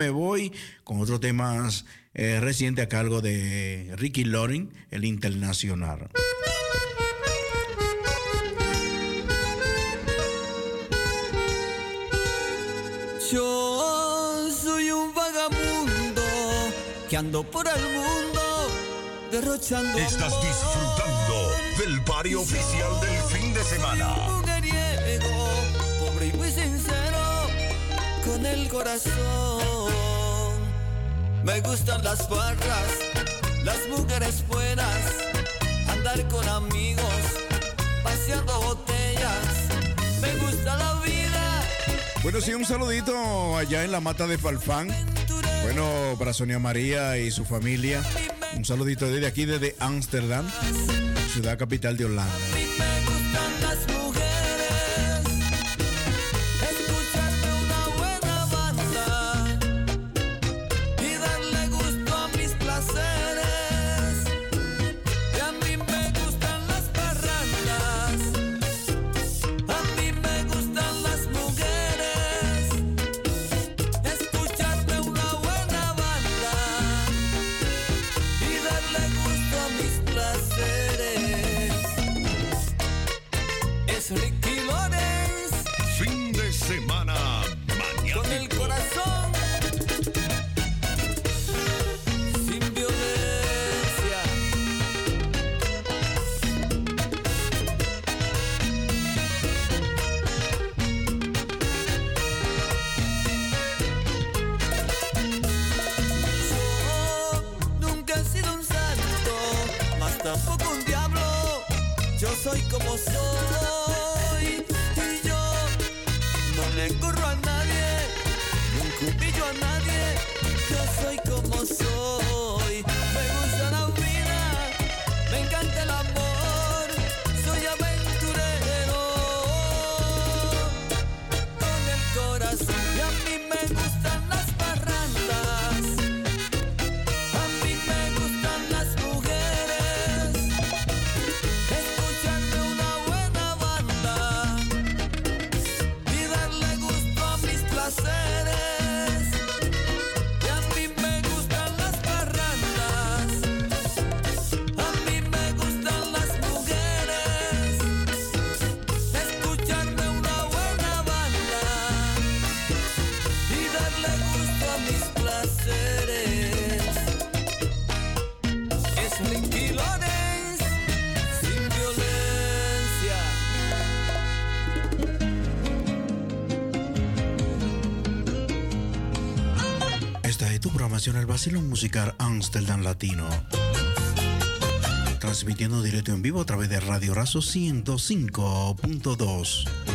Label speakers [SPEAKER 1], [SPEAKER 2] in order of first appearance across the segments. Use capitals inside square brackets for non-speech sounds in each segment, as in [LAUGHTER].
[SPEAKER 1] me voy con otros temas eh, recientes a cargo de Ricky Loring, el internacional.
[SPEAKER 2] Yo soy un vagabundo que ando por el mundo derrochando.
[SPEAKER 3] Estás disfrutando del pari oficial del fin de semana.
[SPEAKER 2] pobre y muy sincero, con el corazón. Me gustan las barras, las mujeres buenas, andar con amigos, paseando botellas. Me gusta la vida
[SPEAKER 1] bueno, sí, un saludito allá en la mata de Falfán. Bueno, para Sonia María y su familia. Un saludito desde aquí, desde Ámsterdam, ciudad capital de Holanda. Vacilón Musical Amsterdam Latino. Transmitiendo directo en vivo a través de Radio Razo 105.2.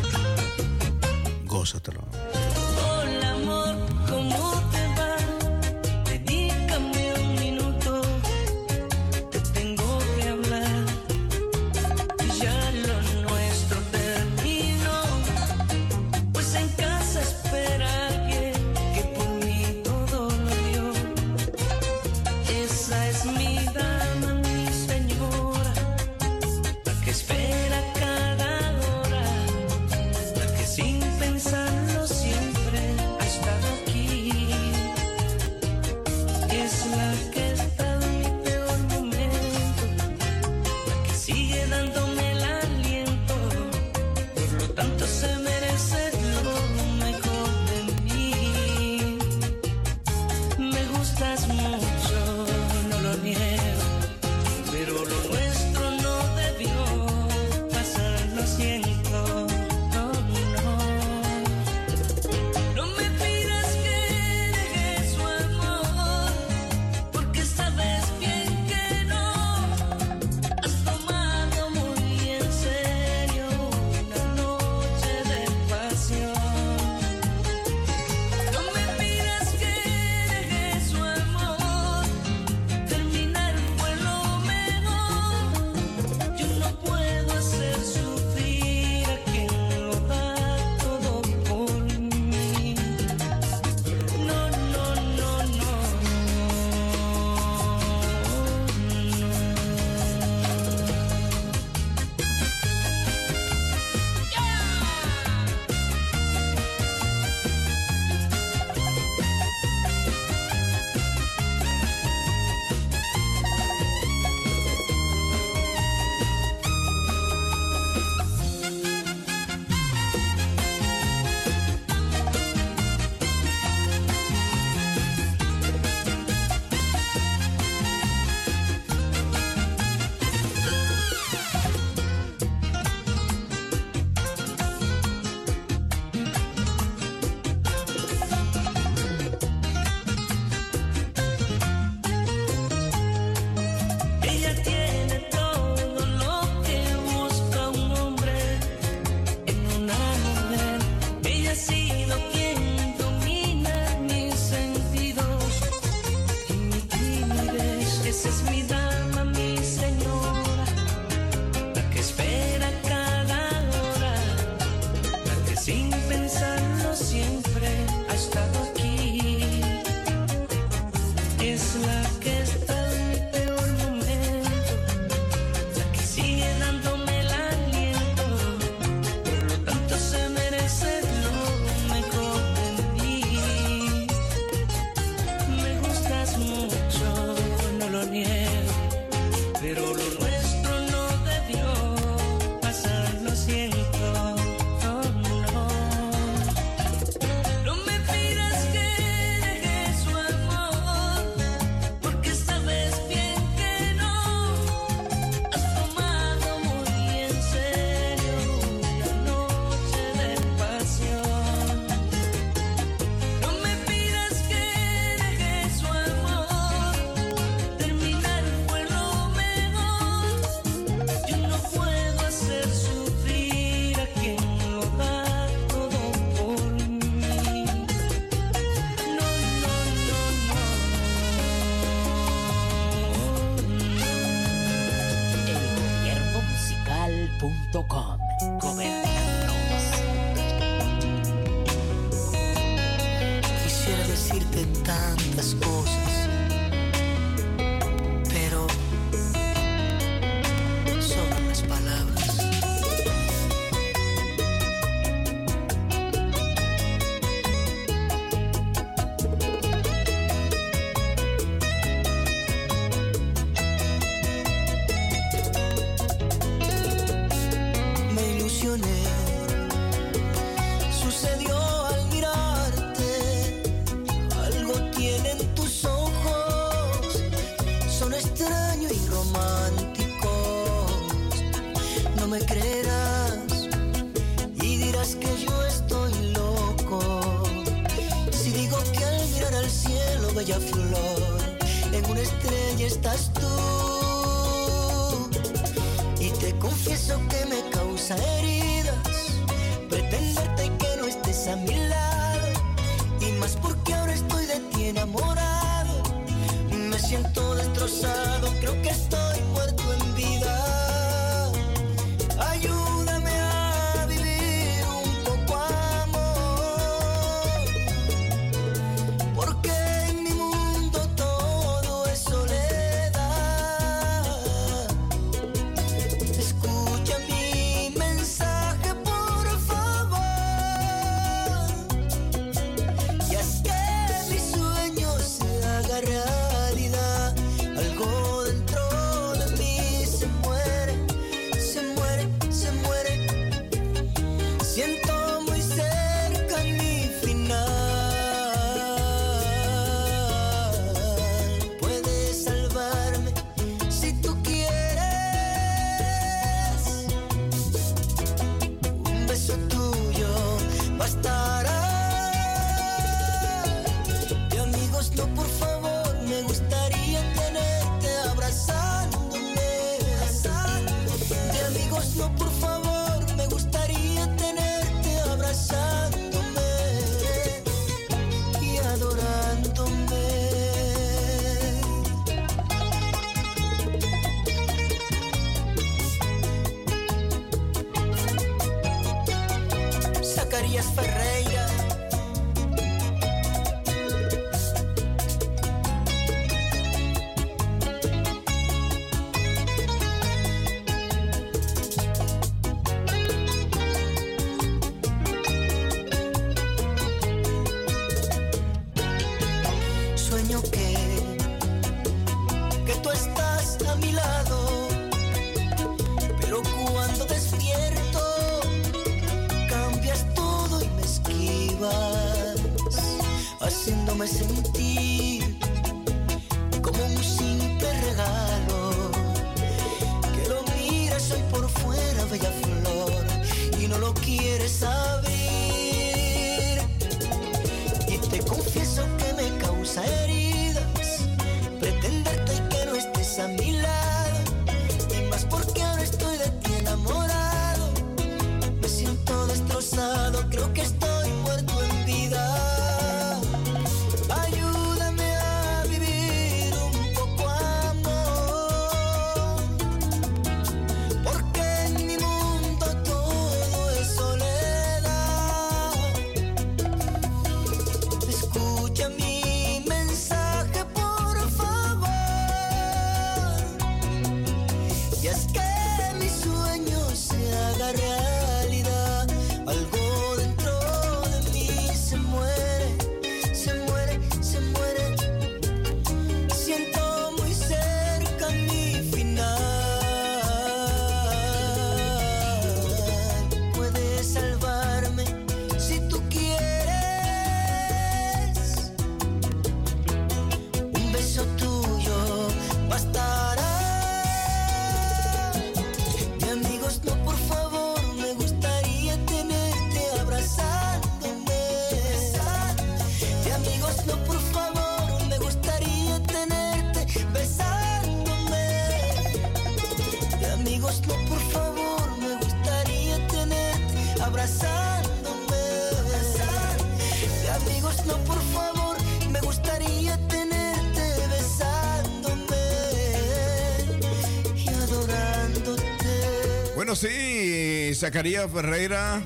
[SPEAKER 2] Zacarías Ferreira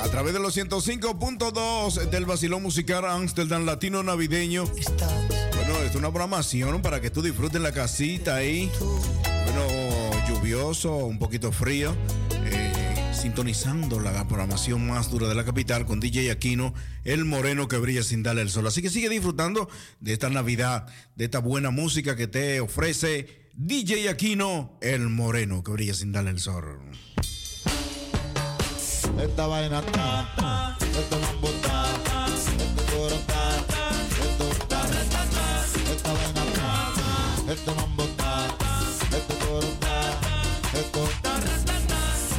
[SPEAKER 2] A través de los 105.2 del Basilón Musical Amsterdam Latino Navideño. Bueno, es una programación para que tú disfrutes la casita ahí. Bueno, lluvioso, un poquito frío. Eh, sintonizando la programación más dura de la capital con DJ Aquino, el moreno que brilla sin darle el sol. Así que sigue disfrutando de esta Navidad, de esta buena música que te ofrece DJ Aquino, el moreno que brilla sin darle el sol.
[SPEAKER 4] Esta vaina está, esto mambo está, este coro está, esto está, esta vaina está, este mambo está, este coro está, esto está.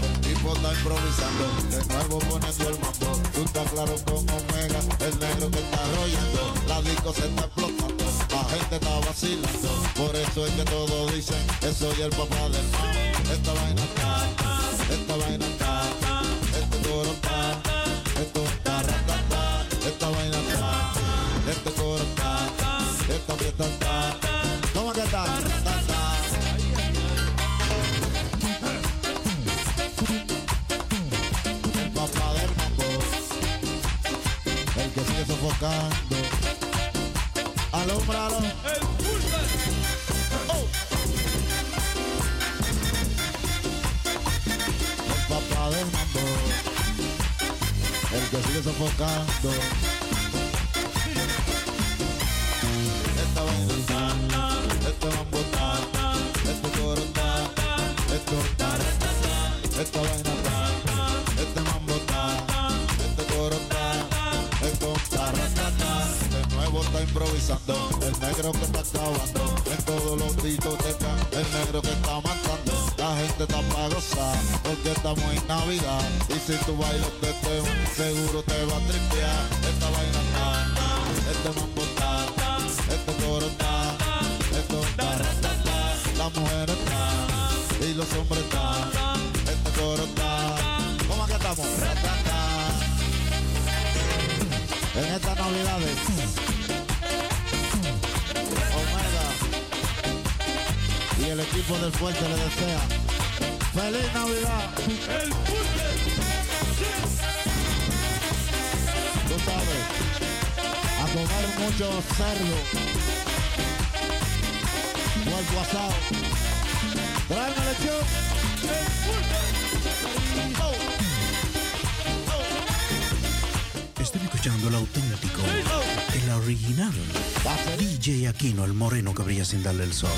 [SPEAKER 4] El tipo está improvisando, de nuevo poniendo el mambo. Tú estás claro con Omega, el negro que está rollando, la disco se está explotando, la gente está vacilando. Por eso es que todos dicen que soy el papá del mambo. Esta vaina está, esta vaina sigue sofocando. Esta vaina está, este mambo este coro esto esta vaina este mambo este coro esto. De nuevo está improvisando, el negro que está acabando, en todos los discotecas, el negro que está matando. La gente está para gozar, porque estamos en Navidad. Y si tú bailas de tema, seguro te va a tripear. Esta vaina está, este mambo está, este coro está, esto está. La mujer está, y los hombres están, este coro está. ¿Cómo que estamos? En estas navidades, equipo del fuerte le desea feliz Navidad. Tú sabes, a comer mucho cerdo, cuerpo asado. Tráeme lechón.
[SPEAKER 2] Estoy escuchando el auténtico, el original. DJ Aquino, el moreno que brilla sin darle el sol.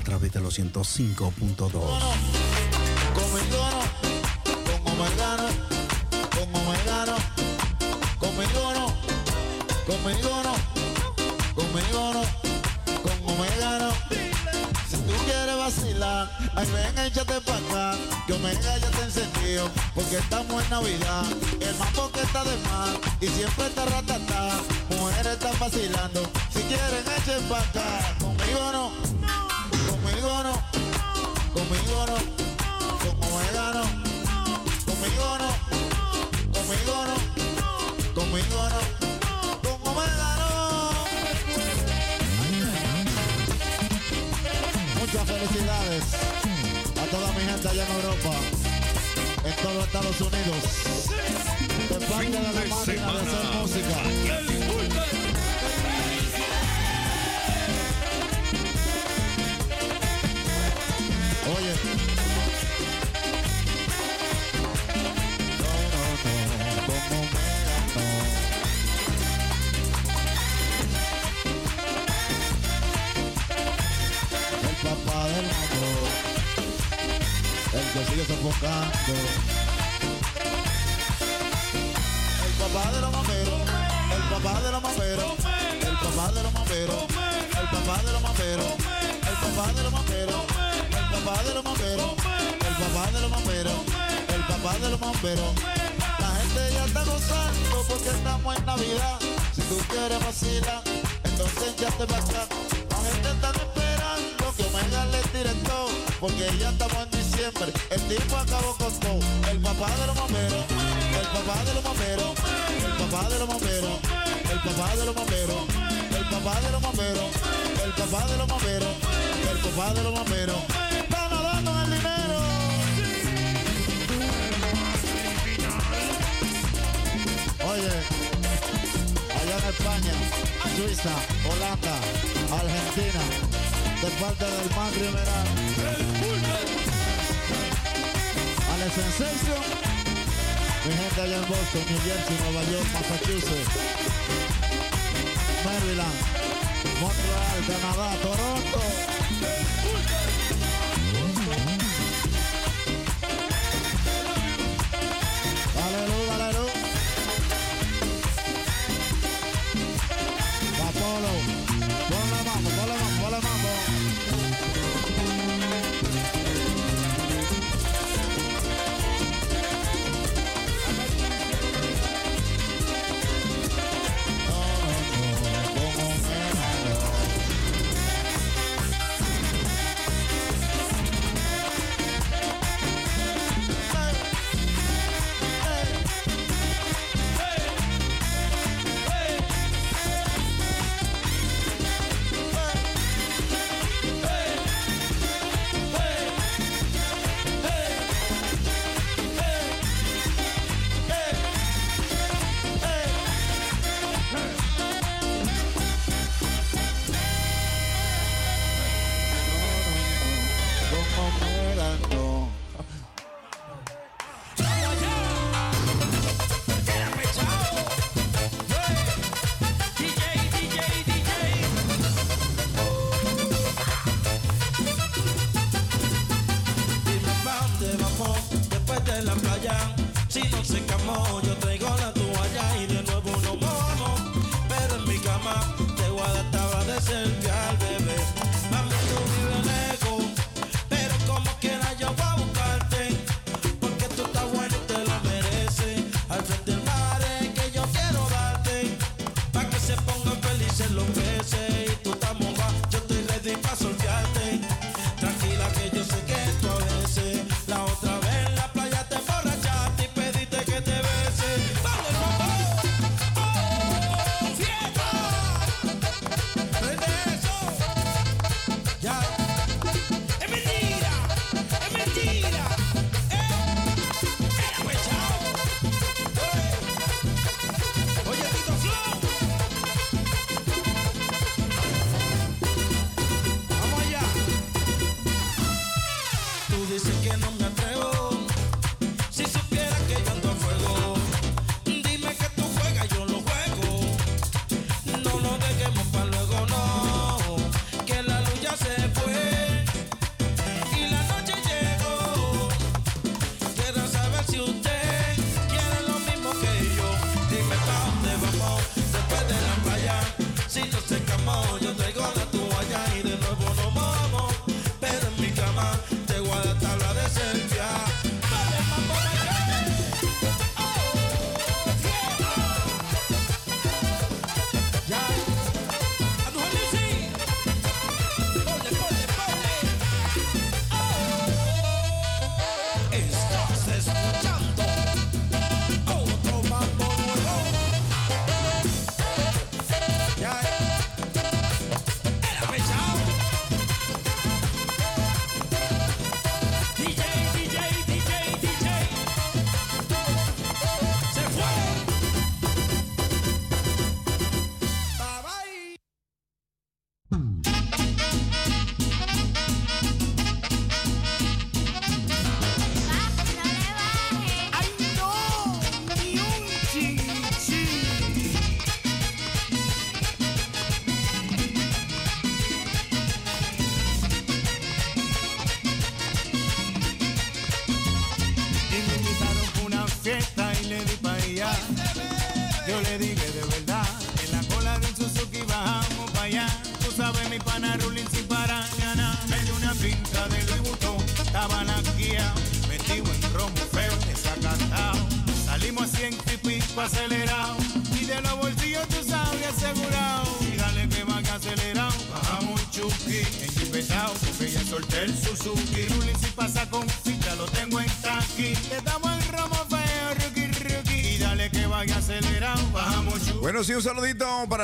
[SPEAKER 2] A través de los 105.2.
[SPEAKER 4] Conmigo no, con Omegano, con Omegano, conmigo no, conmigo no, conmigo no, con Omegano. Si tú quieres vacilar, ay ven, échate pa' acá, que Omega ya te encendido, porque estamos en Navidad, el mambo que está de más, y siempre está ratata, mujeres están vacilando, si quieren echen pa' acá, felicidades a toda mi gente allá en Europa, en todos Estados Unidos, de parte de la máquina de hacer música. El papá de los mamberos, el papá de los mamberos, el papá de los mamberos, el papá de los mamberos, el papá de los mamberos, el papá de los mamberos, el papá de los mamberos, el papá de los mamberos. La gente ya está gozando porque estamos en Navidad. Si tú quieres vacilar, entonces ya te vas acá. La gente está esperando que Omega le tire todo, porque ya estamos en el tipo acabó con todo. El papá de los bomberos. El papá de los bomberos. El papá de los bomberos. El papá de los bomberos. El papá de los bomberos. El papá de los bomberos. El papá de los bomberos. Están hablando el dinero.
[SPEAKER 5] Oye, allá en España, Suiza, Holanda, Argentina, de parte del Mar Rivera. Sensation. Mi gente allá en Boston, New Jersey, Nueva York, Massachusetts, Maryland, Montreal, Canadá, Toronto.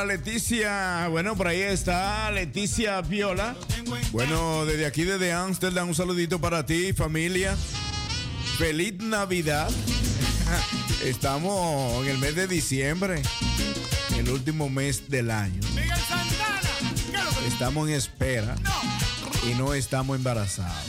[SPEAKER 2] Leticia. Bueno, por ahí está Leticia Viola. Bueno, desde aquí, desde Ámsterdam, un saludito para ti, familia. Feliz Navidad. [LAUGHS] Estamos en el mes de diciembre,
[SPEAKER 6] el último mes del año. Estamos en espera y no estamos embarazados.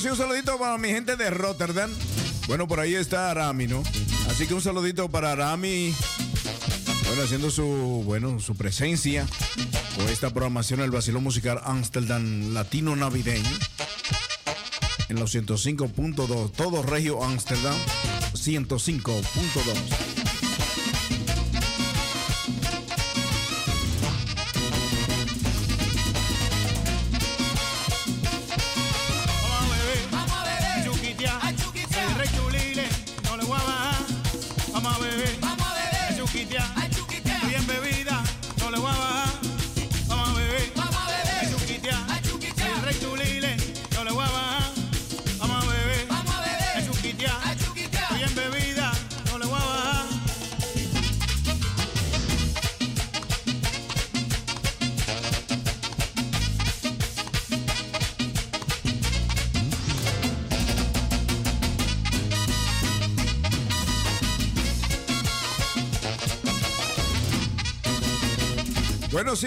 [SPEAKER 6] sí, un saludito para mi gente de Rotterdam. Bueno, por ahí está Arami, ¿no? Así que un saludito para Arami. Bueno, haciendo su, bueno, su presencia con esta programación del Basilón Musical Amsterdam Latino Navideño. En los 105.2, todo Regio Amsterdam, 105.2.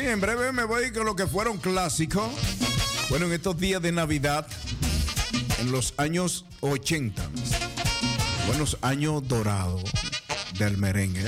[SPEAKER 6] en breve me voy con lo que fueron clásicos. Bueno, en estos días de Navidad, en los años 80, buenos años dorados del merengue.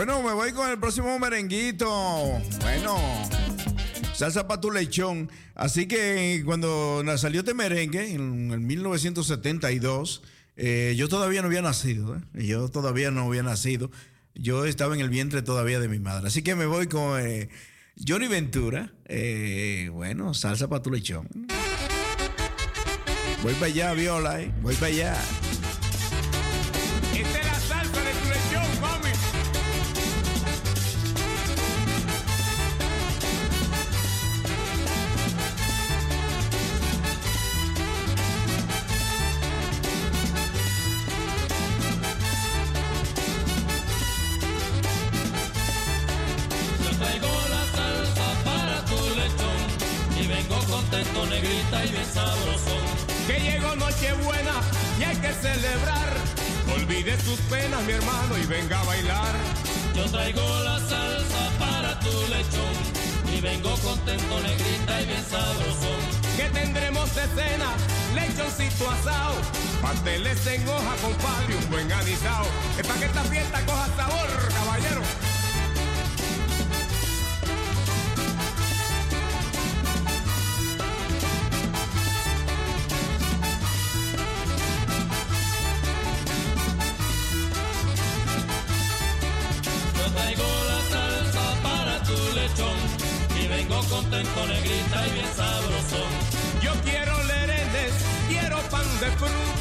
[SPEAKER 7] Bueno,
[SPEAKER 2] me voy con el próximo merenguito. Bueno, salsa para tu lechón. Así que cuando salió este merengue, en, en 1972, eh, yo todavía no había nacido. ¿eh? Yo todavía no había nacido. Yo estaba en el vientre todavía de mi madre. Así que me voy con eh, Johnny Ventura. bueno, salsa para tu lechón. Voy para allá, Viola. Voy para allá.
[SPEAKER 8] Pasteles en hoja, compadre, un buen anisao. Es para que esta fiesta coja sabor, caballero.
[SPEAKER 5] Yo traigo la salsa para tu lechón y vengo contento, negrita y bien sabrosón.
[SPEAKER 8] Yo quiero lerenes, quiero pan de fruta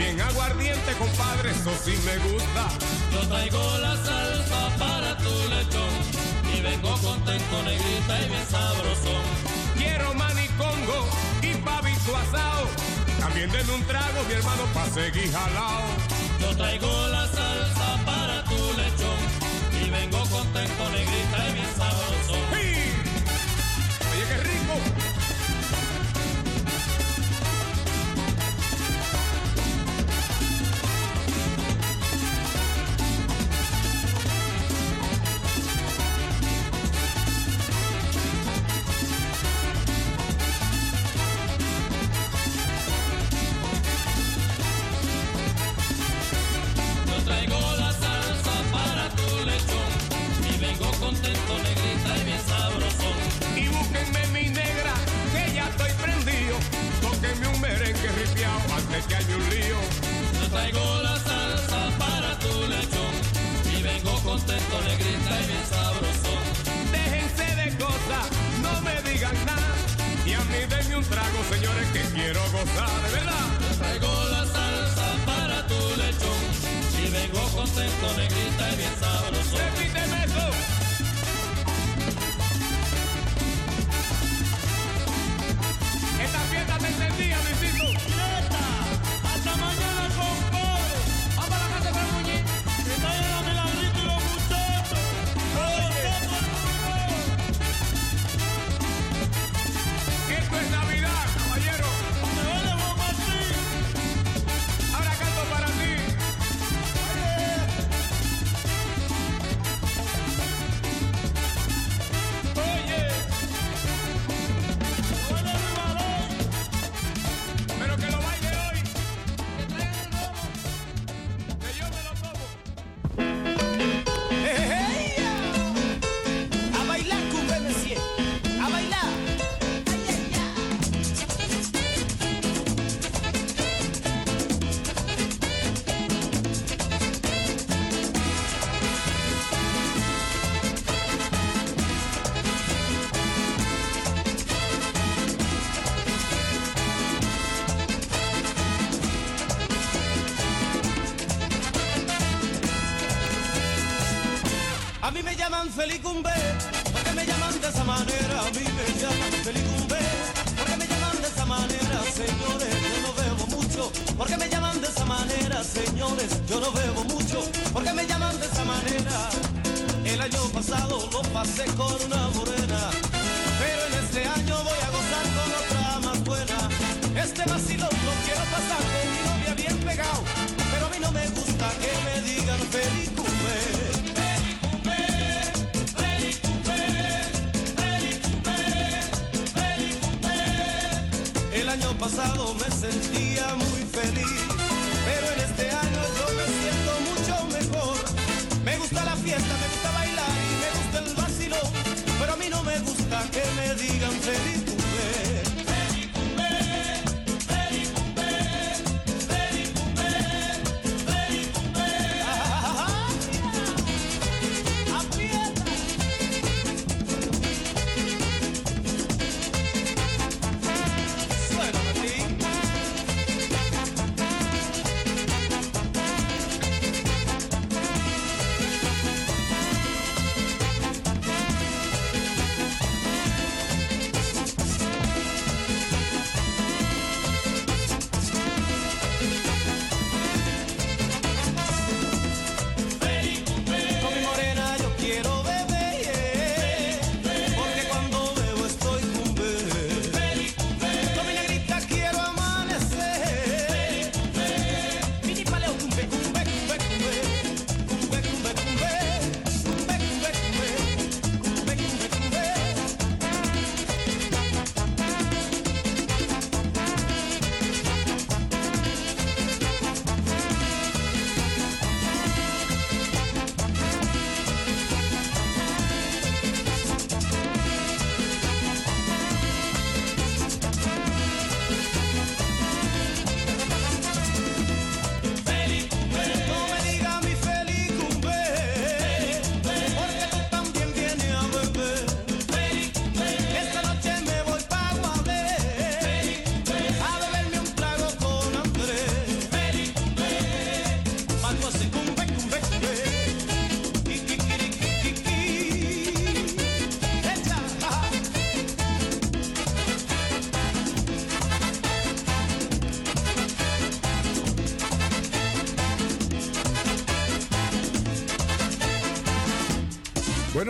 [SPEAKER 8] Bien aguardiente, compadre, eso sí me gusta.
[SPEAKER 5] Yo traigo la salsa para tu lechón. Y vengo contento, negrita y bien sabroso.
[SPEAKER 8] Quiero manicongo y pavito asado. También denle un trago, mi hermano, pa' seguir jalao.
[SPEAKER 5] Yo traigo la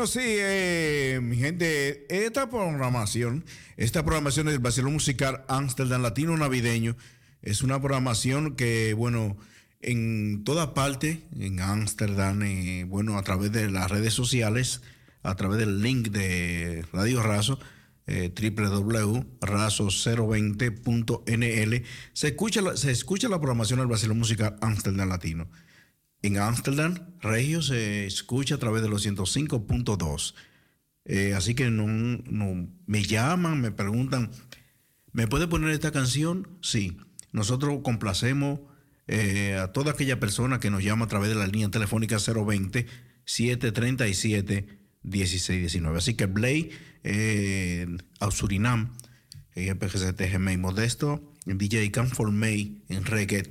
[SPEAKER 2] Bueno, sí, eh, mi gente, esta programación, esta programación del Vacilón Musical Amsterdam Latino Navideño, es una programación que, bueno, en toda parte, en Amsterdam, eh, bueno, a través de las redes sociales, a través del link de Radio Razo, eh, www.razo020.nl, se escucha, la- se escucha la programación del Vacilón Musical Amsterdam Latino. En Amsterdam, Regio se escucha a través de los 105.2. Eh, así que no, me llaman, me preguntan, ¿me puede poner esta canción? Sí. Nosotros complacemos eh, a toda aquella persona que nos llama a través de la línea telefónica 020-737-1619. Así que Blay, eh, a Surinam, eh, PGCT, Gemei Modesto, DJ Can for May en reggae.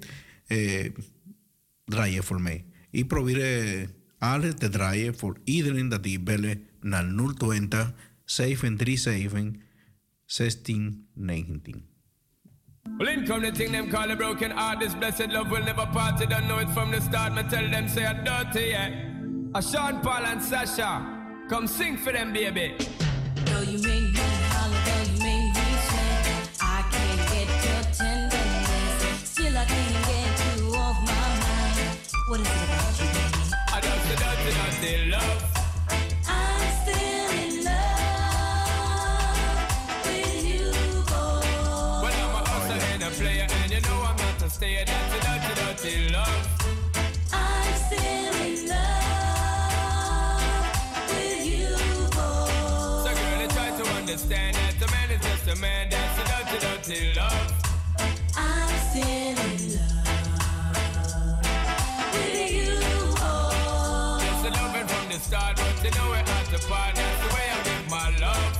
[SPEAKER 2] Draie voor mij. Ik probeer alle te draaien voor iedereen dat die bellen naar 020 737 1619.
[SPEAKER 8] Well, in come the thing them call a broken heart. This blessed love will never part. They don't know it from the start. Me tell them say I'm dirty, yeah. A Sean Paul and Sasha, come sing for them, baby.
[SPEAKER 9] Though you make What is it about you, baby?
[SPEAKER 8] I just the dirty, dirty love.
[SPEAKER 9] I'm still in love with you, boy.
[SPEAKER 8] Well, I'm a hustler and a player, and you know I'm not a stayer. That's the dirty, dirty love.
[SPEAKER 9] I'm still in love with you, boy.
[SPEAKER 8] So, girl, I try to understand that the man is just a man. Start, but you know we're at the part. That's the way I give my love.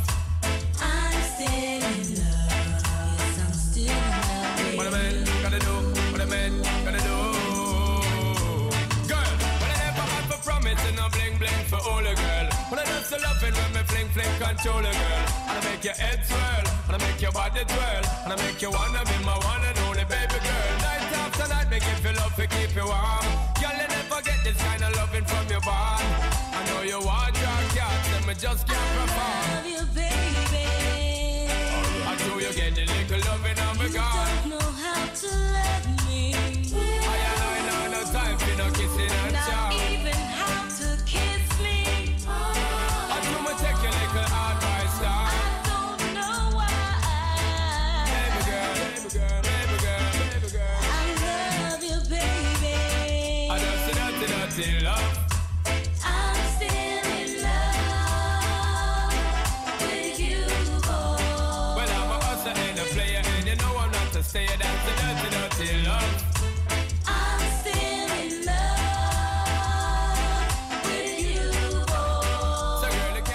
[SPEAKER 9] I'm still in love. Yes, I'm still in love.
[SPEAKER 8] What a man gotta do, what a man gotta do. Girl, when I never had for promise and no bling bling for all a girl. When I just loving when me fling fling control a girl. And I make your head swirl, and I make your body twirl, and I make you wanna be my one and only baby girl. Night after night, make you feel love to keep you warm. Girl, you never get this kind of loving from your bond. I know you want your cat, and me just can't perform.
[SPEAKER 9] Love you, baby.
[SPEAKER 8] I know you get the little loving on me
[SPEAKER 9] You don't know how to love me.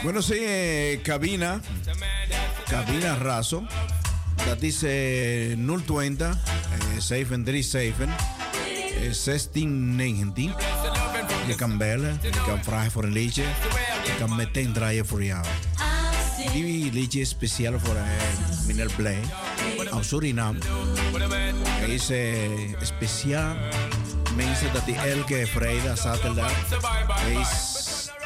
[SPEAKER 2] Bueno, sí, eh, cabina, cabina raso. Is eh, 020 eh, 737 eh, 1619.
[SPEAKER 8] the loving from
[SPEAKER 2] Je kan bellen, je kan vragen voor een liedje. Je kan meteen draaien voor jou. Die liedje speciaal eh, is speciaal. Mensen dat elke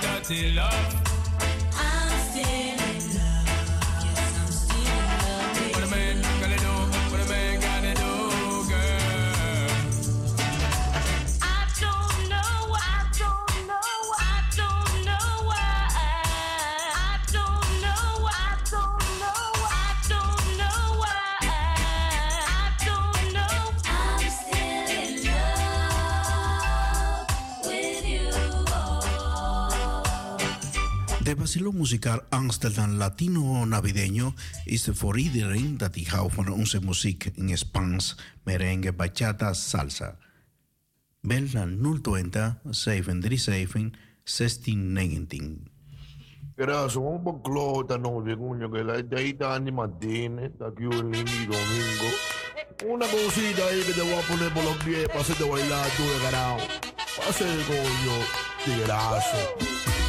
[SPEAKER 8] dirty, dirty love.
[SPEAKER 2] estilo musical Amsterdam latino navideño is de vooriedereen dat die houdt van onze muziek in Spaans, merengue, bachata, salsa. Bel naar 020 737 1619.
[SPEAKER 10] Era su un po' clota, no, de coño, que la de deita ni matine, está aquí el domingo. Una cosita ahí que te voy a poner por los pies para hacerte bailar tú de carajo. Pase, coño, tigrazo.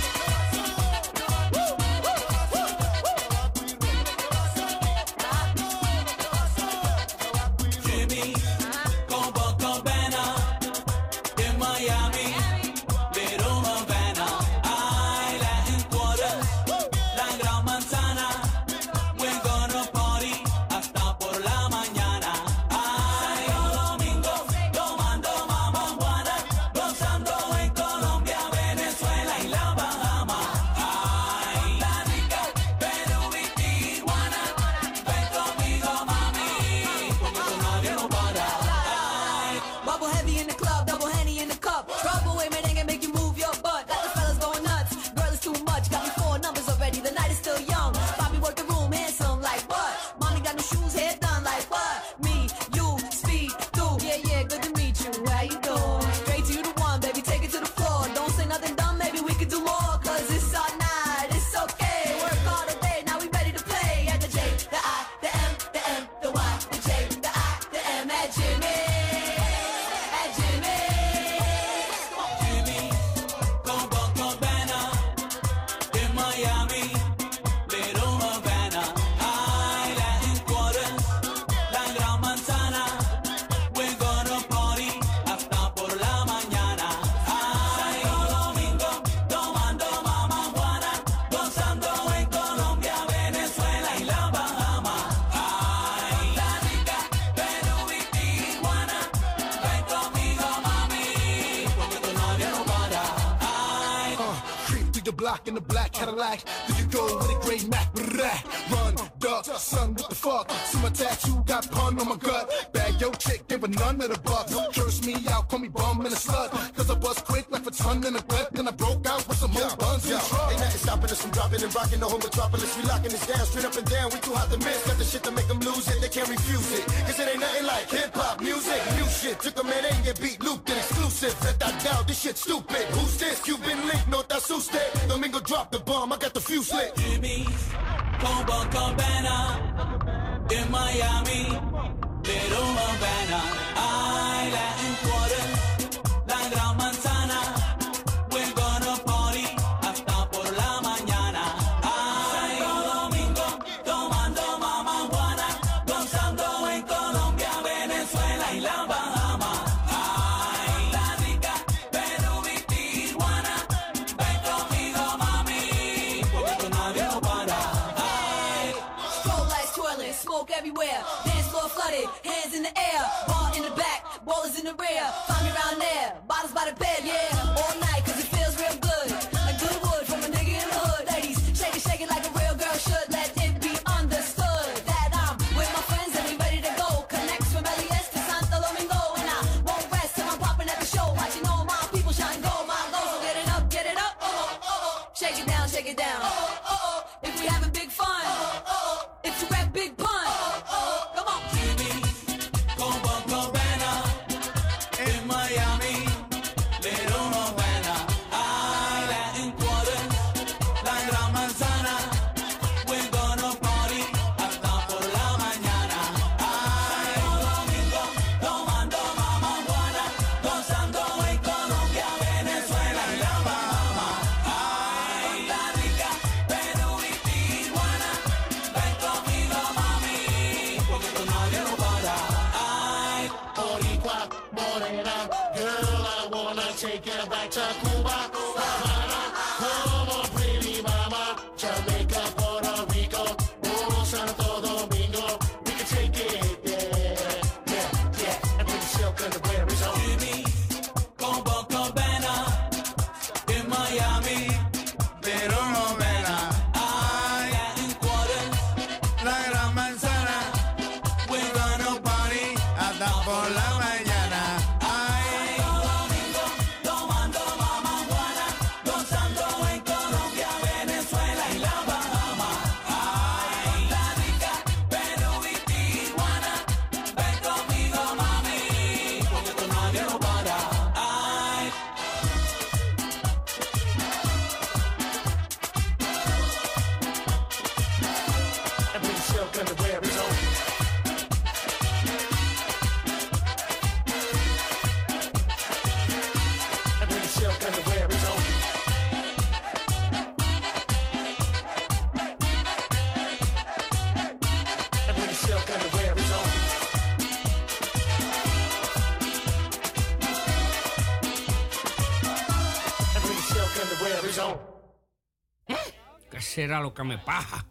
[SPEAKER 11] será lo que me paja.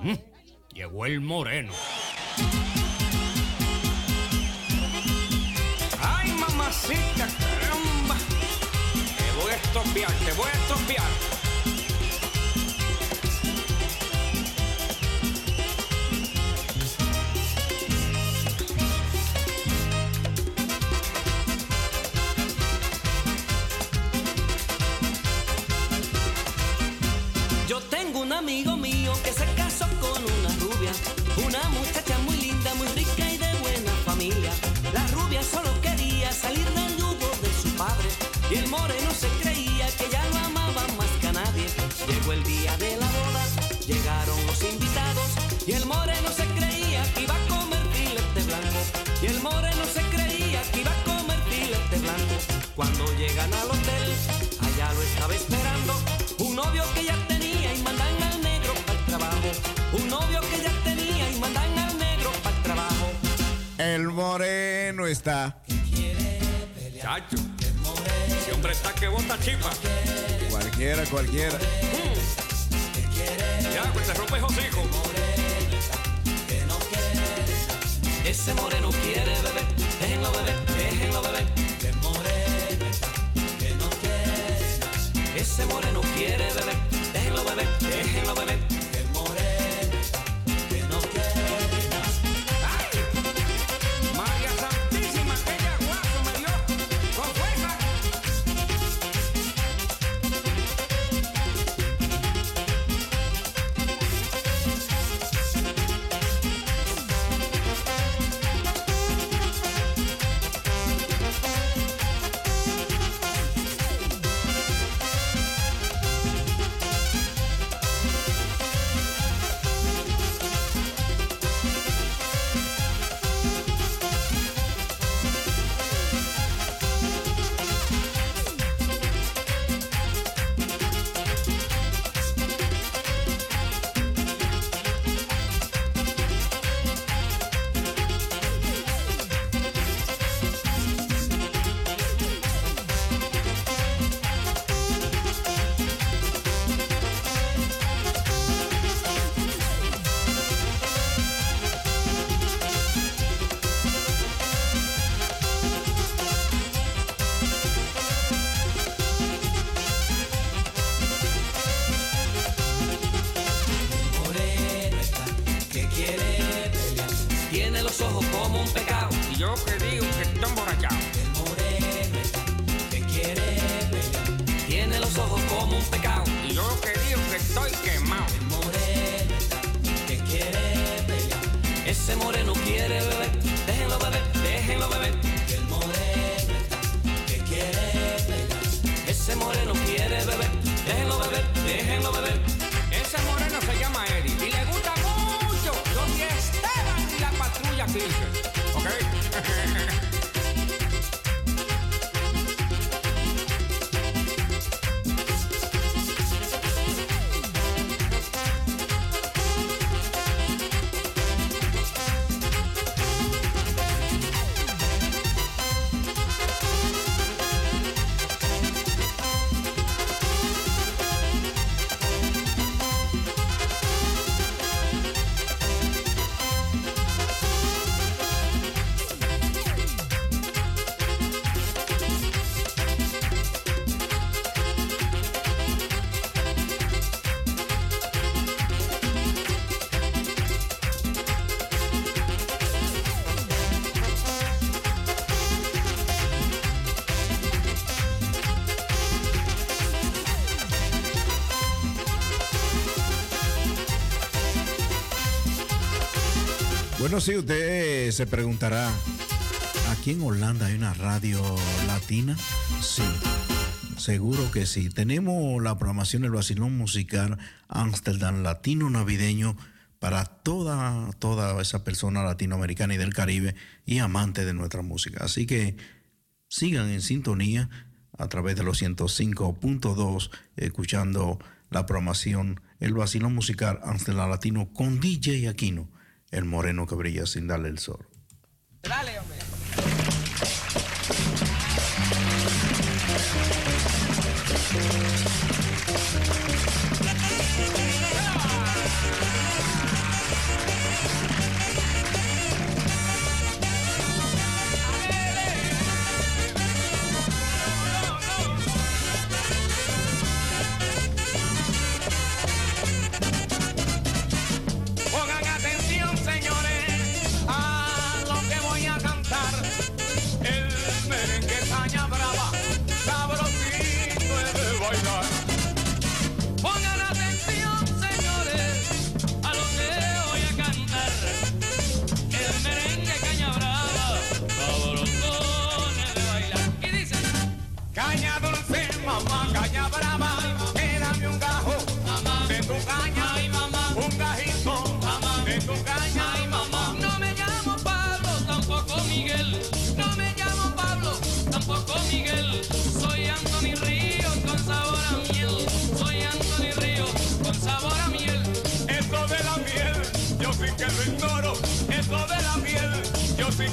[SPEAKER 11] Mm, llegó el moreno. Ay, mamacita, caramba. Te voy a estompear, te voy a estompear.
[SPEAKER 2] Bueno, sí, usted eh, se preguntará, ¿aquí en Holanda hay una radio latina? Sí, seguro que sí. Tenemos la programación del vacilón musical Amsterdam Latino Navideño para toda, toda esa persona latinoamericana y del Caribe y amante de nuestra música. Así que sigan en sintonía a través de los 105.2 escuchando la programación El Vacilón Musical Amsterdam Latino con DJ Aquino el moreno que brilla sin darle el sol.
[SPEAKER 8] Dale, hombre.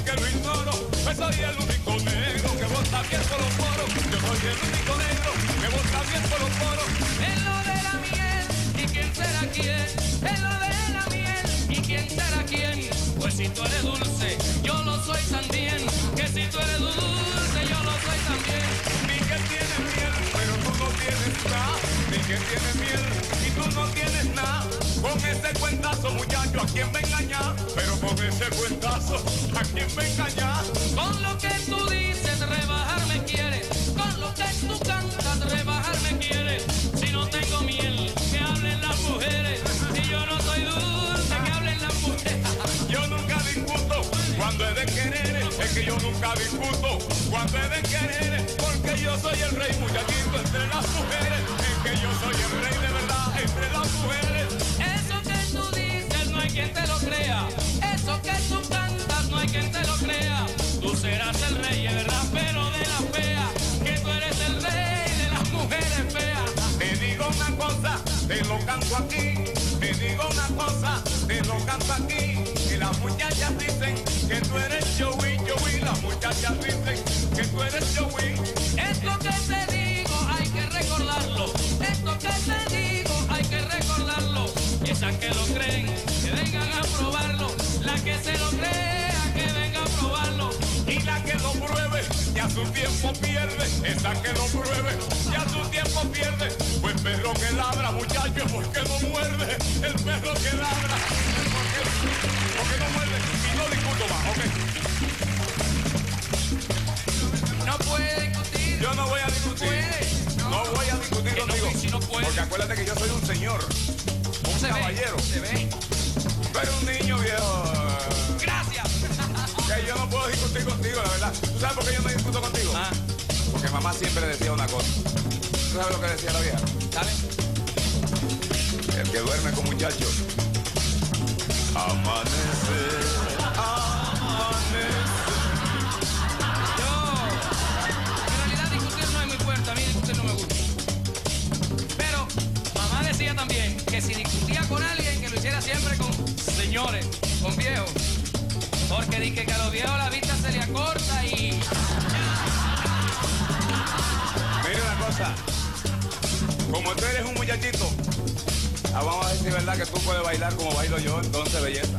[SPEAKER 8] Que lo ignoro. Pues soy el único negro que bota bien por los poros, yo soy el único negro que bota bien por los poros. Es lo de la miel, ¿y quién será quién? Es lo de la miel, ¿y quién será quién? Pues si tú eres dulce, yo lo soy también. Que si tú eres dulce, yo lo soy también. Mi que tiene miel, pero tú no tienes nada. Mi que tiene miel y tú no tienes nada. Con ese cuentazo, muchacho, ¿a quién me engañar? Pero con ese cuentazo, ¿a quién me engañar? Con lo que tú dices, rebajarme quieres. Con lo que tú cantas, rebajarme quieres. Si no tengo miel, que hablen las mujeres. Si yo no soy dulce, que hablen las mujeres. [LAUGHS] Yo nunca discuto cuando he de querer. Es que yo nunca discuto cuando he de querer. Porque yo soy el rey muchachito entre las mujeres. Es que yo soy el rey de verdad entre las mujeres. Eso que tú cantas no hay quien te lo crea. Tú serás el rey, es verdad, pero de la fea. Que tú eres el rey de las mujeres feas. Te digo una cosa, te lo canto aquí. Te digo una cosa, te lo canto aquí. Y las muchachas dicen que tú eres Joey, Joey. Las muchachas dicen que tú eres Joey. Esto que te digo hay que recordarlo. Esto que te digo hay que recordarlo. Esas que lo creen, La que se lo crea, que venga a probarlo. Y la que lo pruebe, ya su tiempo pierde. Esa que lo pruebe, ya su tiempo pierde. Pues perro que ladra, muchacho, porque no muerde. El perro que porque, porque no muerde. Y no discuto más, ok. No puede discutir. Yo no voy a discutir. No voy a discutir contigo. Porque acuérdate que yo soy un señor. Un caballero. Se ve. Eres un niño viejo. Gracias. Que yo no puedo discutir contigo, la verdad. ¿Tú sabes por qué yo no discuto contigo? Porque mamá siempre decía una cosa. ¿Tú sabes lo que decía la vieja? ¿Sabes? El que duerme con muchachos. Amanece. Amanece. En realidad discutir no es muy fuerte, a mí discutir no me gusta. Pero mamá decía también si discutía con alguien que lo hiciera siempre con señores, con viejos. Porque dije que a los viejos la vista se le acorta y... Mira una cosa, como tú eres un muchachito, ah, vamos a ver si es verdad que tú puedes bailar como bailo yo, entonces belleza.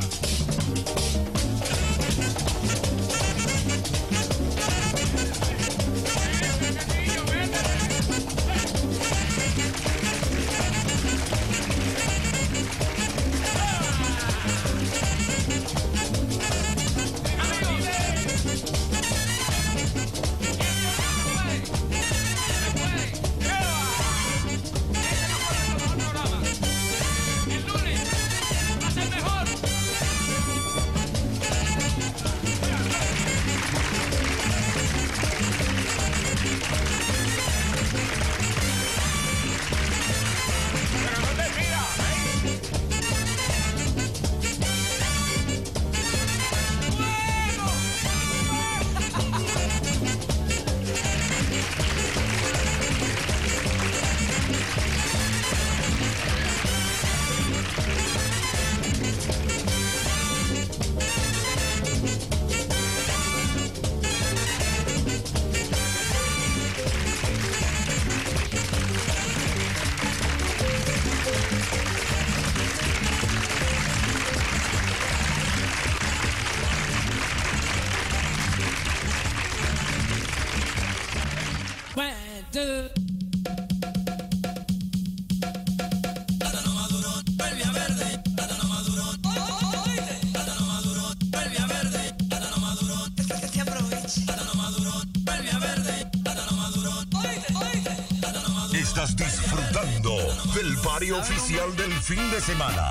[SPEAKER 12] oficial del fin de semana.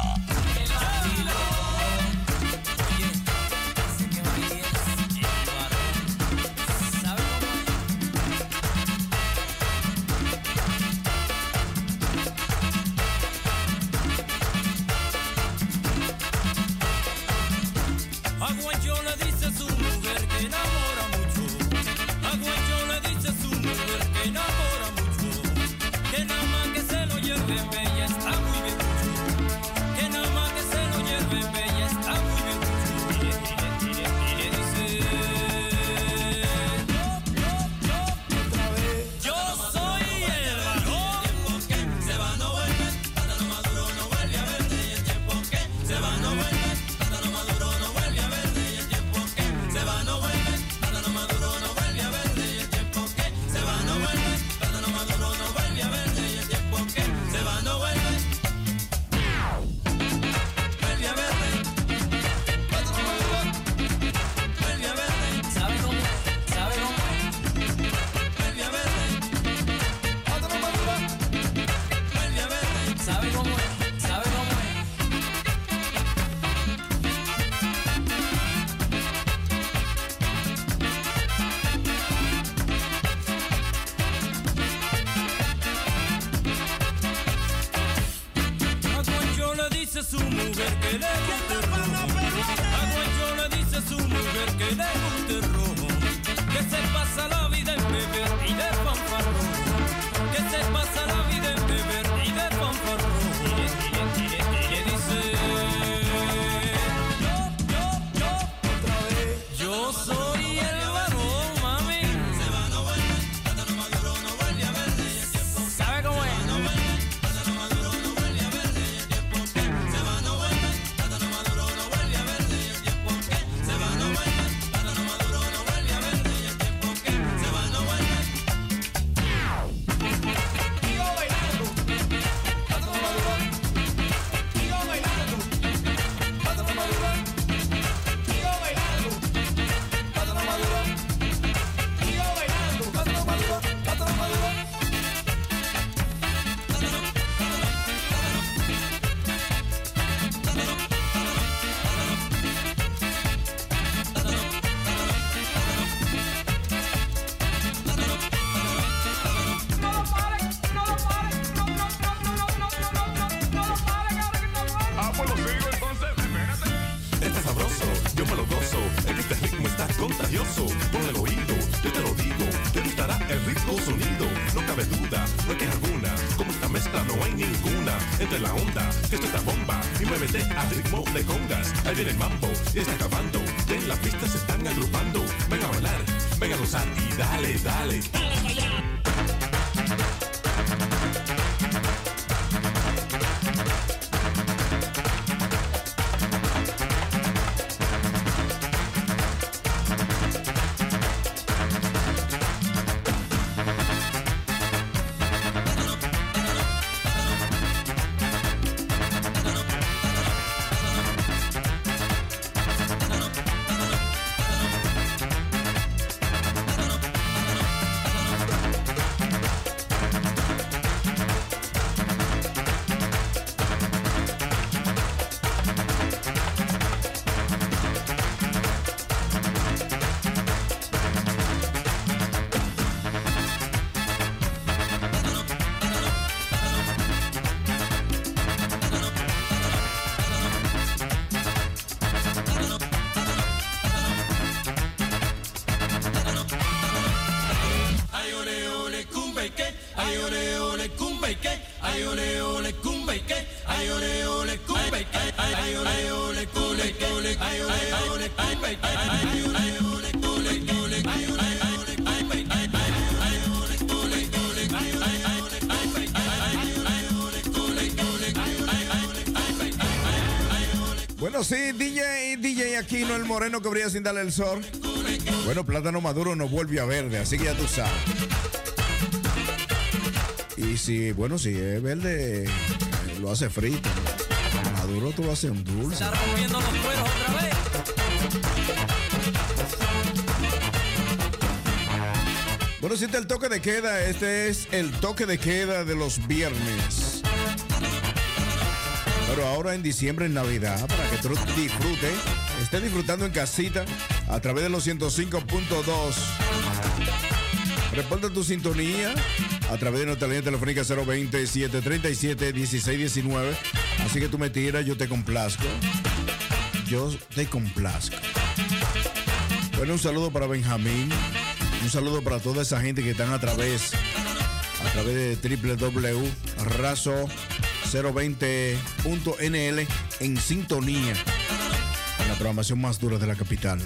[SPEAKER 2] Bueno, sí, DJ, DJ Aquino, el moreno que brilla sin darle el sol. Bueno, plátano maduro nos vuelve a verde, así que ya tú sabes.
[SPEAKER 13] Y si, bueno, si es verde, lo hace frito. Maduro tú lo haces un dulce.
[SPEAKER 12] Está rompiendo los cueros otra vez.
[SPEAKER 13] Bueno, siente el toque de queda. Este es el toque de queda de los viernes. Pero ahora en diciembre, en Navidad, para que tú disfrute, esté disfrutando en casita a través de los 105.2. Reporta tu sintonía a través de nuestra línea telefónica 020-737-1619. Así que tú me tiras, yo te complazco yo te complazca. Bueno, un saludo para Benjamín, un saludo para toda esa gente que están a través, a través de www.raso020.nl en sintonía con la programación más dura de la capital.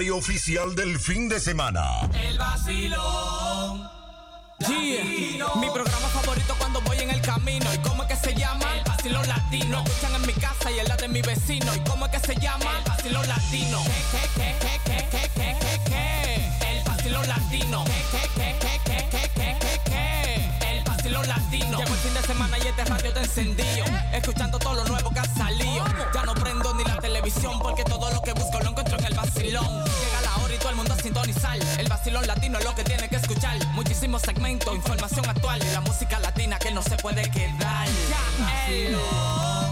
[SPEAKER 3] Party oficial del fin de semana.
[SPEAKER 14] El vacilón. Yeah. Mi programa favorito cuando voy en el camino. ¿Y cómo es que se llama? El vacilón latino. Lo escuchan en mi casa y en la de mi vecino. ¿Y cómo es que se llama? El vacilón latino. ¿Qué, qué, qué, qué, qué, qué, qué, qué? El vacilón latino. ¿Qué, qué, qué, qué, qué, qué, qué, qué? El vacilón latino. Llegó el fin de semana y este radio te encendido. Escuchando todo lo nuevo que ha salido. Ya no prendo ni la televisión porque todo lo que busco lo encuentro en el vacilón. Es lo que tiene que escuchar. Muchísimos segmentos, información actual la música latina que no se puede quedar. El,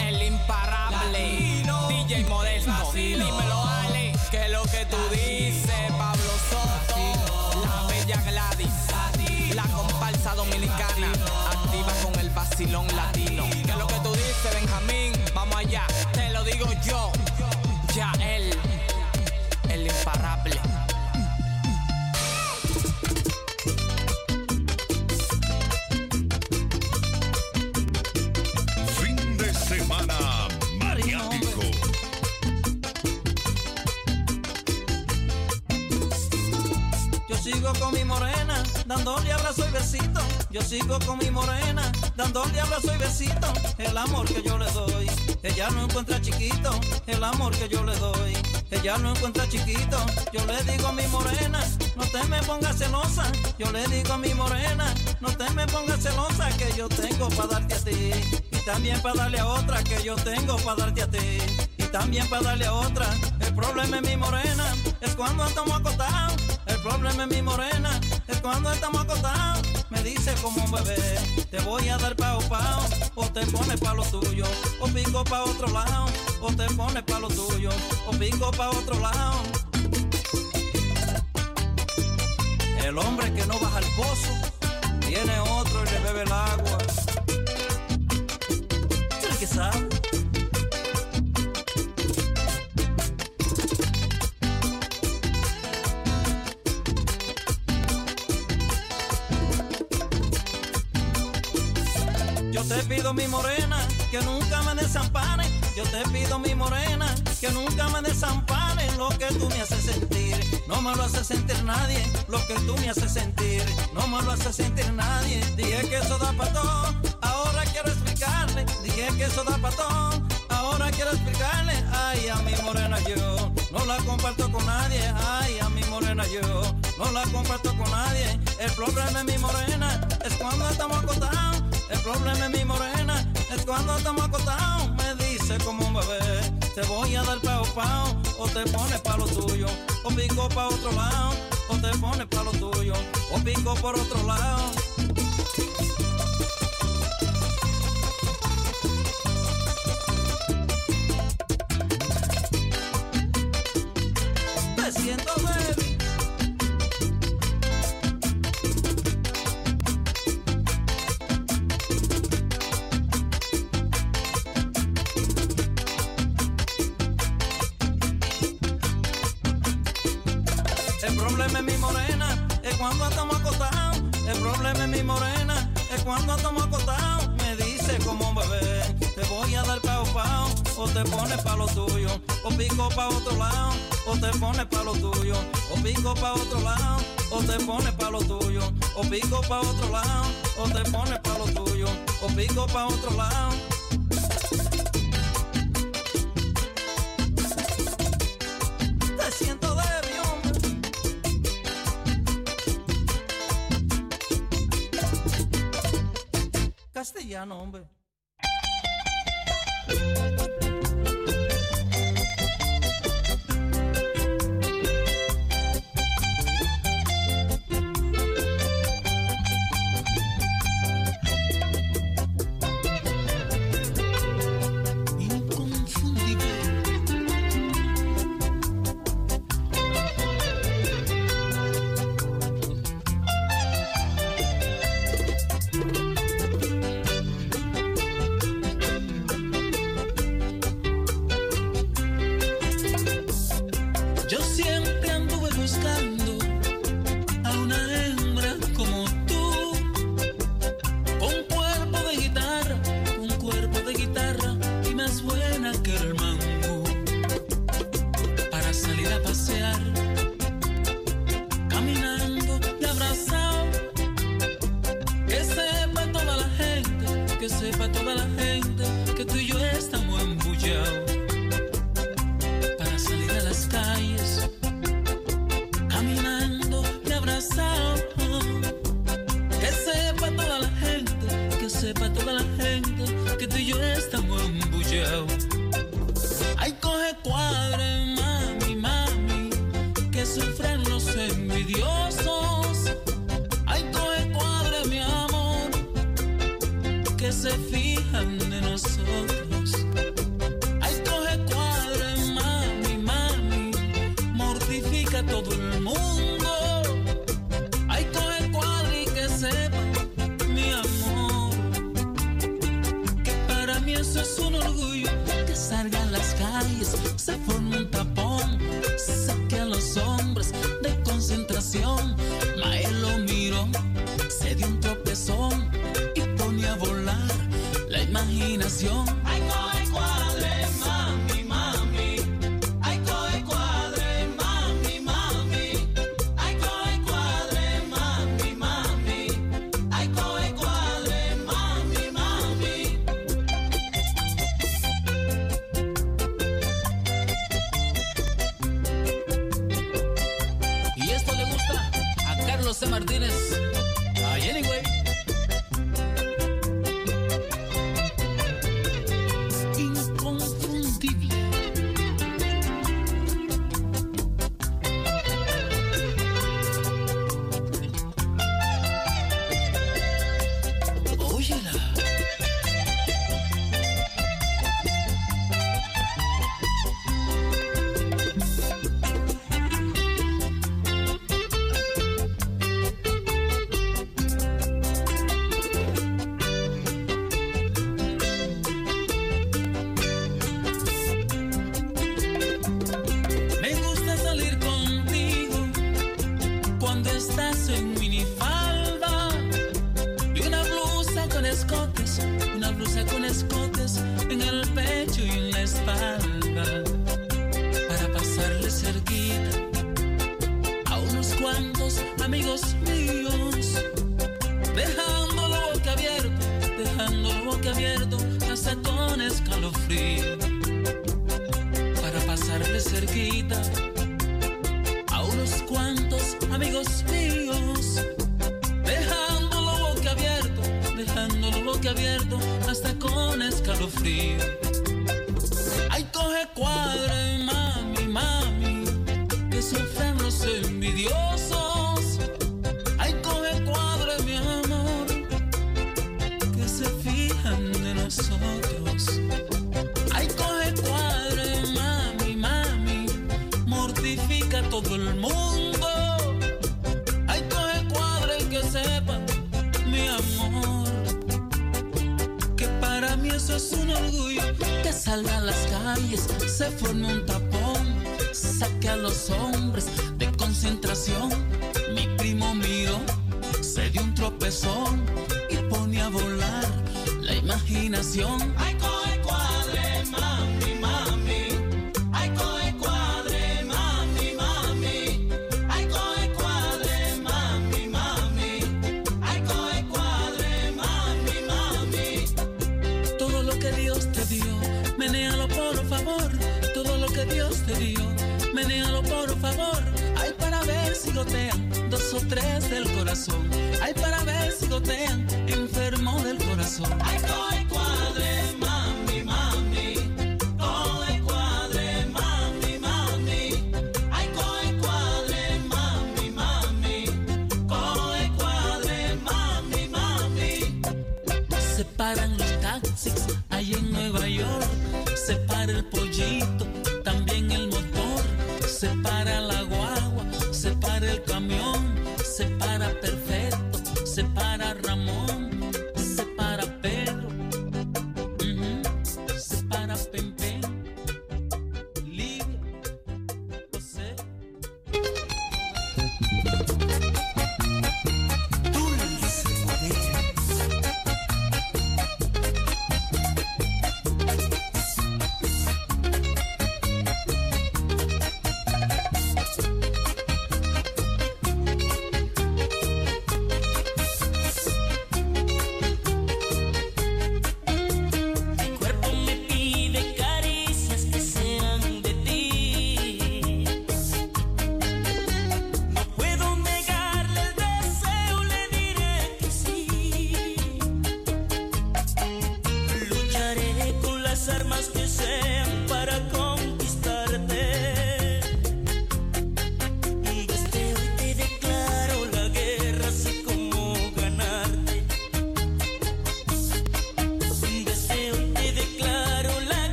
[SPEAKER 14] el imparable DJ Modesto. Dímelo, Ale, que es lo que tú dices, Pablo Soto. La bella Gladys, la comparsa dominicana. Activa con el vacilón latino.
[SPEAKER 15] Abrazo y besito. Yo sigo con mi morena, dándole abrazo y besito. El amor que yo le doy, ella no encuentra chiquito. El amor que yo le doy, ella no encuentra chiquito. Yo le digo a mi morena, no te me pongas celosa. Yo le digo a mi morena, no te me pongas celosa que yo tengo para darte a ti. Y también para darle a otra que yo tengo para darte a ti. Y también para darle a otra. El problema es mi morena, es cuando estamos acostados. El problema es mi morena, es cuando estamos acostados. Me dice como un bebé, te voy a dar pao pao, o te pones pa' lo tuyo, o pico pa' otro lado, o te pones pa' lo tuyo, o pico pa' otro lado. El hombre que no baja al pozo, tiene otro y le bebe el agua. ¿Tú sabe? Te pido mi morena que nunca me desampare. Yo te pido mi morena que nunca me desampare. Lo que tú me haces sentir, no me lo hace sentir nadie. Lo que tú me haces sentir, no me lo hace sentir nadie. Dije que eso da para todo, ahora quiero explicarle. Dije que eso da para todo, ahora quiero explicarle. Ay, a mi morena yo no la comparto con nadie. Ay, a mi morena yo no la comparto con nadie. El problema es mi morena, es cuando estamos acostados. El problema es mi morena, es cuando estamos acostados. Me dice como un bebé, te voy a dar pao pao, o te pones pa' lo tuyo, o pico pa' otro lado, o te pones pa' lo tuyo, o pico por otro lado. Cuando estamos acostados. Me dice como un bebé, te voy a dar pao pao, o te pones pa' lo tuyo, o pico pa' otro lado, o te pones pa' lo tuyo, o pico pa' otro lado, o te pones pa' lo tuyo, o pico pa' otro lado, o te pones pa' lo tuyo, o pico pa' otro lado.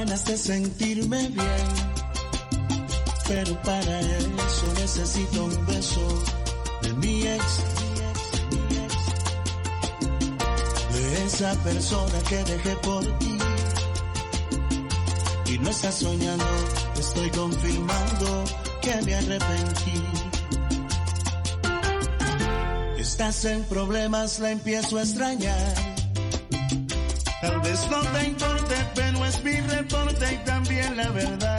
[SPEAKER 16] Ganas de sentirme bien. Pero para eso necesito un beso de mi ex. De esa persona que dejé por ti. Y no estás soñando, estoy confirmando que me arrepentí. Estás en problemas, la empiezo a extrañar. Tal vez no te pero es mi reporte y también la verdad.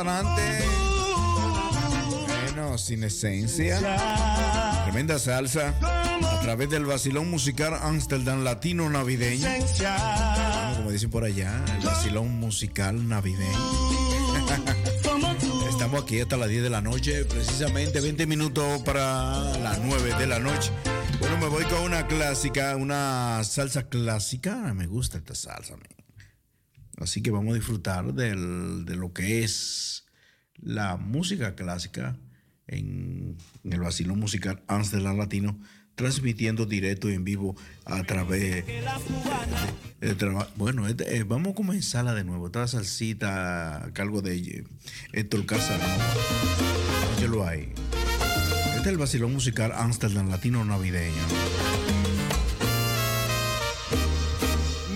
[SPEAKER 2] Sarante. Bueno, sin esencia. Tremenda salsa. A través del vacilón musical Amsterdam Latino Navideño. Como dicen por allá, el vacilón musical navideño. [LAUGHS] Estamos aquí hasta las 10 de la noche, precisamente 20 minutos para las 9 de la noche. Bueno, me voy con una clásica, una salsa clásica. Me gusta esta salsa. Así que vamos a disfrutar de lo que es la música clásica en, el vacilón musical Amsterdam Latino, transmitiendo directo y en vivo a través de, de traba- Bueno, este, eh, vamos a comenzarla de nuevo. Esta salsita a cargo de eh, Héctor Casanova. Óyelo ahí. Este es el vacilón musical Amsterdam Latino Navideño.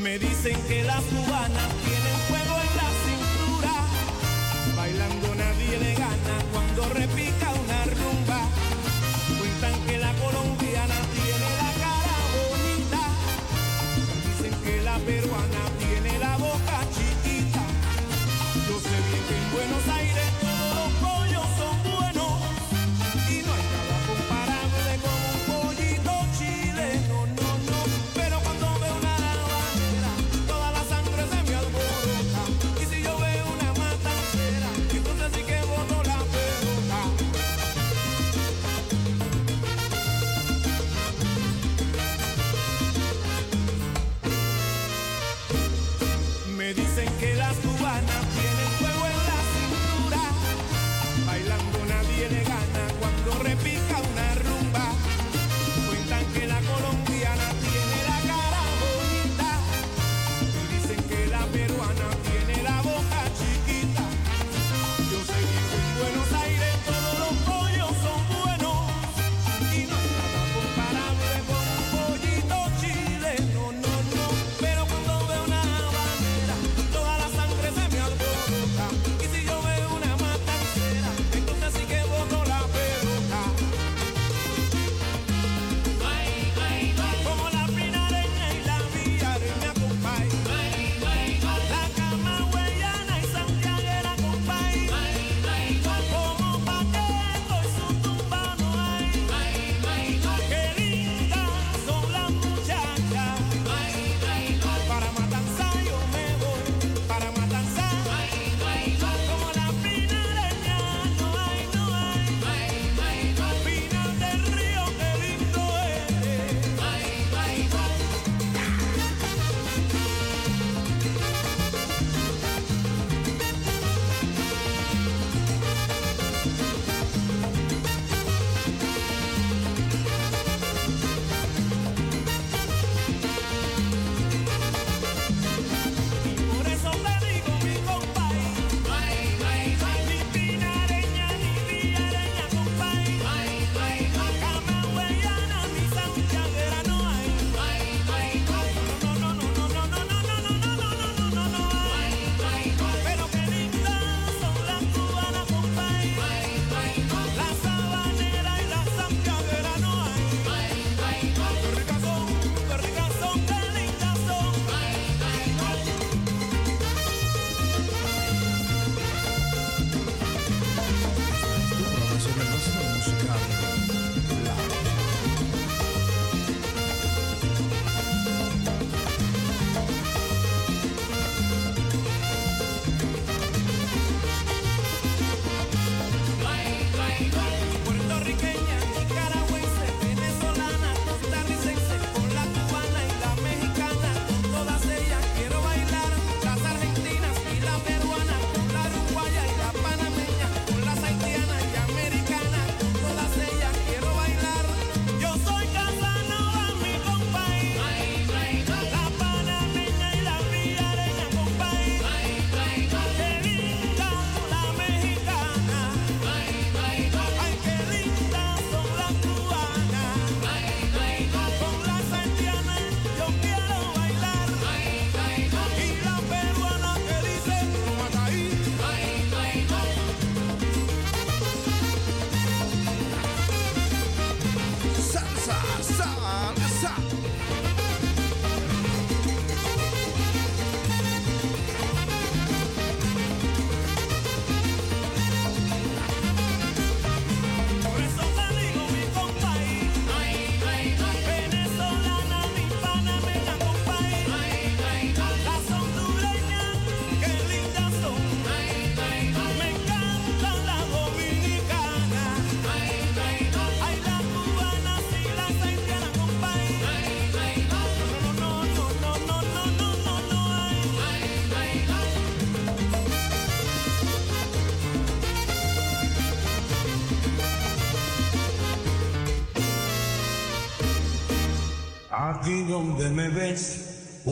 [SPEAKER 16] Me dicen que las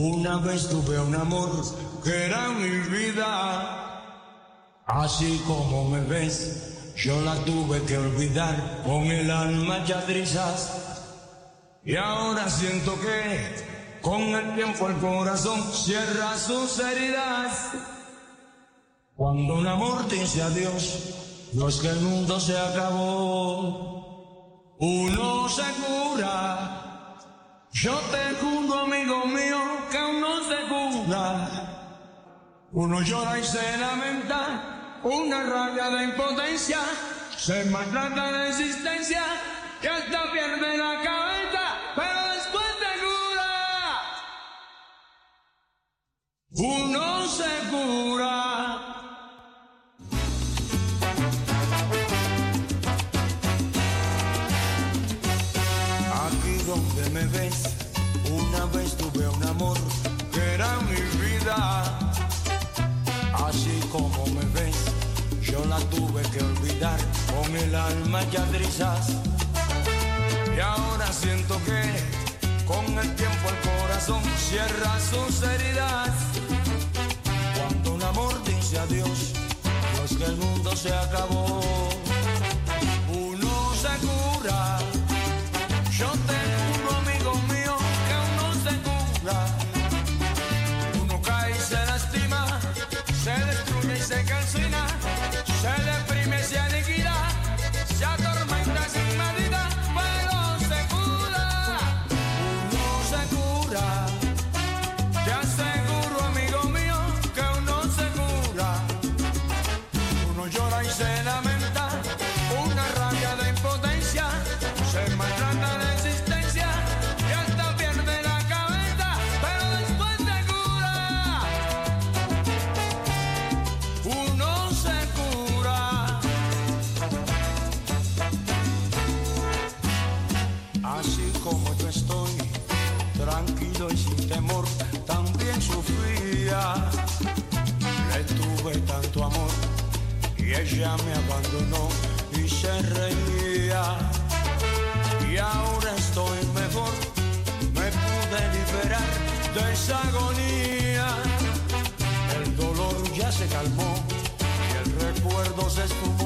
[SPEAKER 16] una
[SPEAKER 12] vez tuve un amor que era mi vida. Así como me ves, yo la tuve que olvidar con el alma ya trizas. Y ahora siento que con el tiempo el corazón cierra sus heridas. Cuando un amor dice adiós, no es que el mundo se acabó. Uno llora y se lamenta, una rabia de impotencia, se maltrata de existencia y hasta pierde la cabeza, pero después te cura. Uno se cura. Aquí donde me ves, una vez tuve un amor que era mi vida. Como me ves, yo la tuve que olvidar con el alma ya trizas. Y ahora siento que con el tiempo el corazón cierra sus heridas. Cuando un amor dice adiós, no es que el mundo se acabó. Uno se cura. Ella me abandonó y se reía. Y ahora estoy mejor, me pude liberar de esa agonía. El dolor ya se calmó y el recuerdo se esfumó.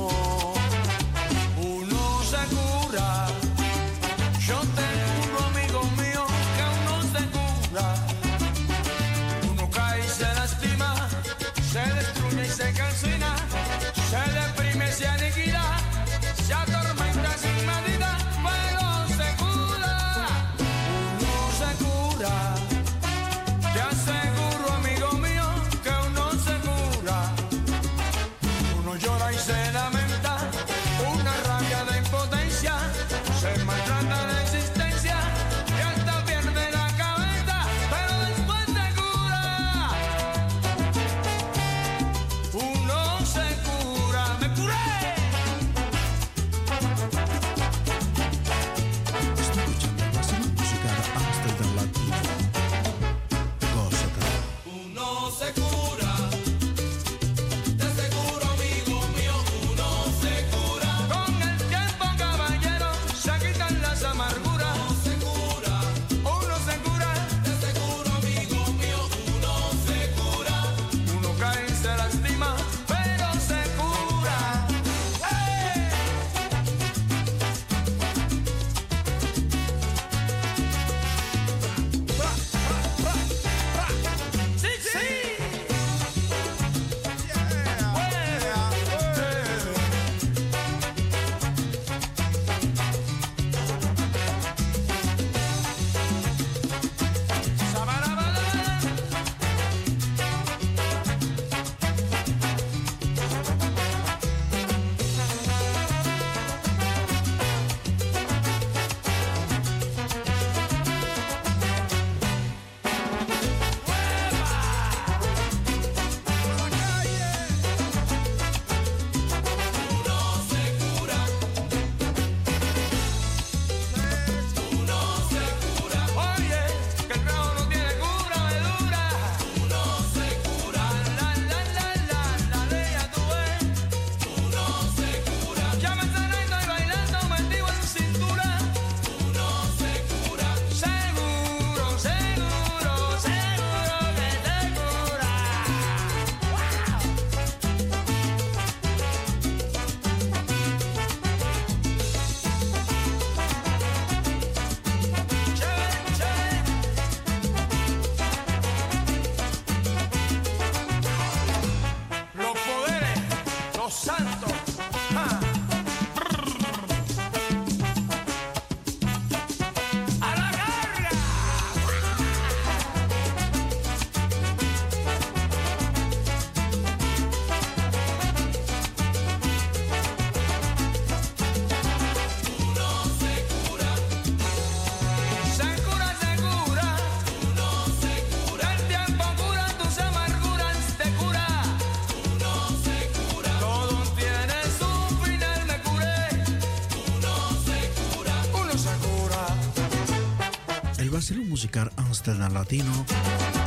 [SPEAKER 2] Musical Amsterdam Latino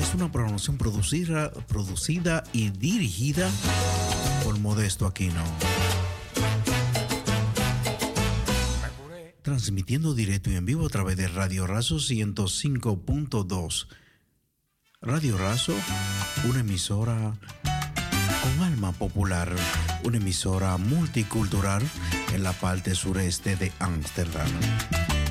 [SPEAKER 2] es una programación producida, producida y dirigida por Modesto Aquino. Transmitiendo directo y en vivo a través de Radio Razo 105.2. Radio Razo, una emisora con alma popular, una emisora multicultural en la parte sureste de Ámsterdam.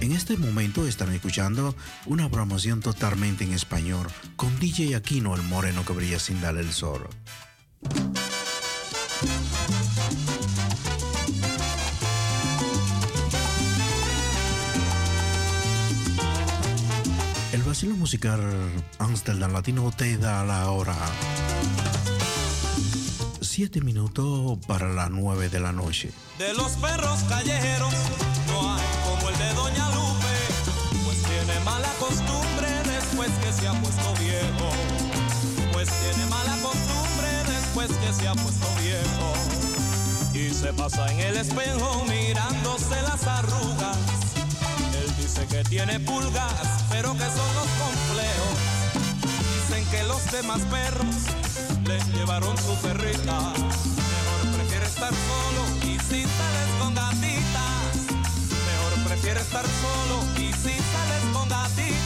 [SPEAKER 2] En este momento están escuchando una promoción totalmente en español con DJ Aquino, el moreno que brilla sin darle el sol. El vacilo musical Amsterdam Latino te da la hora. Siete minutos para las nueve de la noche.
[SPEAKER 12] De los perros callejeros no hay de Doña Lupe, pues tiene mala costumbre después que se ha puesto viejo. Pues tiene mala costumbre después que se ha puesto viejo. Y se pasa en el espejo mirándose las arrugas. Él dice que tiene pulgas, pero que son los complejos. Dicen que los demás perros le llevaron su perrita. Mejor prefiere estar solo y si sales con gatitas. Mejor prefiere estar solo y si sales con gatitas.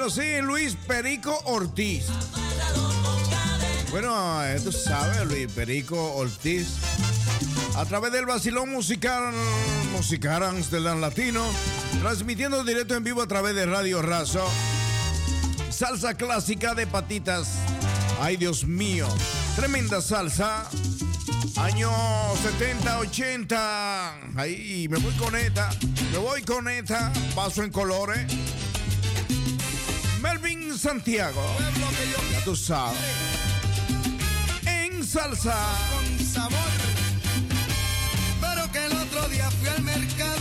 [SPEAKER 2] Bueno, sí, Luis Perico Ortiz. Bueno, tú sabes, Luis Perico Ortiz. A través del vacilón musical, musical Amsterdam Latino, transmitiendo directo en vivo a través de Radio Razo. Salsa clásica de patitas. Ay, Dios mío. Tremenda salsa. Año 70, 80. Ahí me voy con esta. Me voy con esta. Paso en colores. Santiago. Ya tú sabes. En salsa.
[SPEAKER 17] con sabor. Pero que el otro día fui al mercado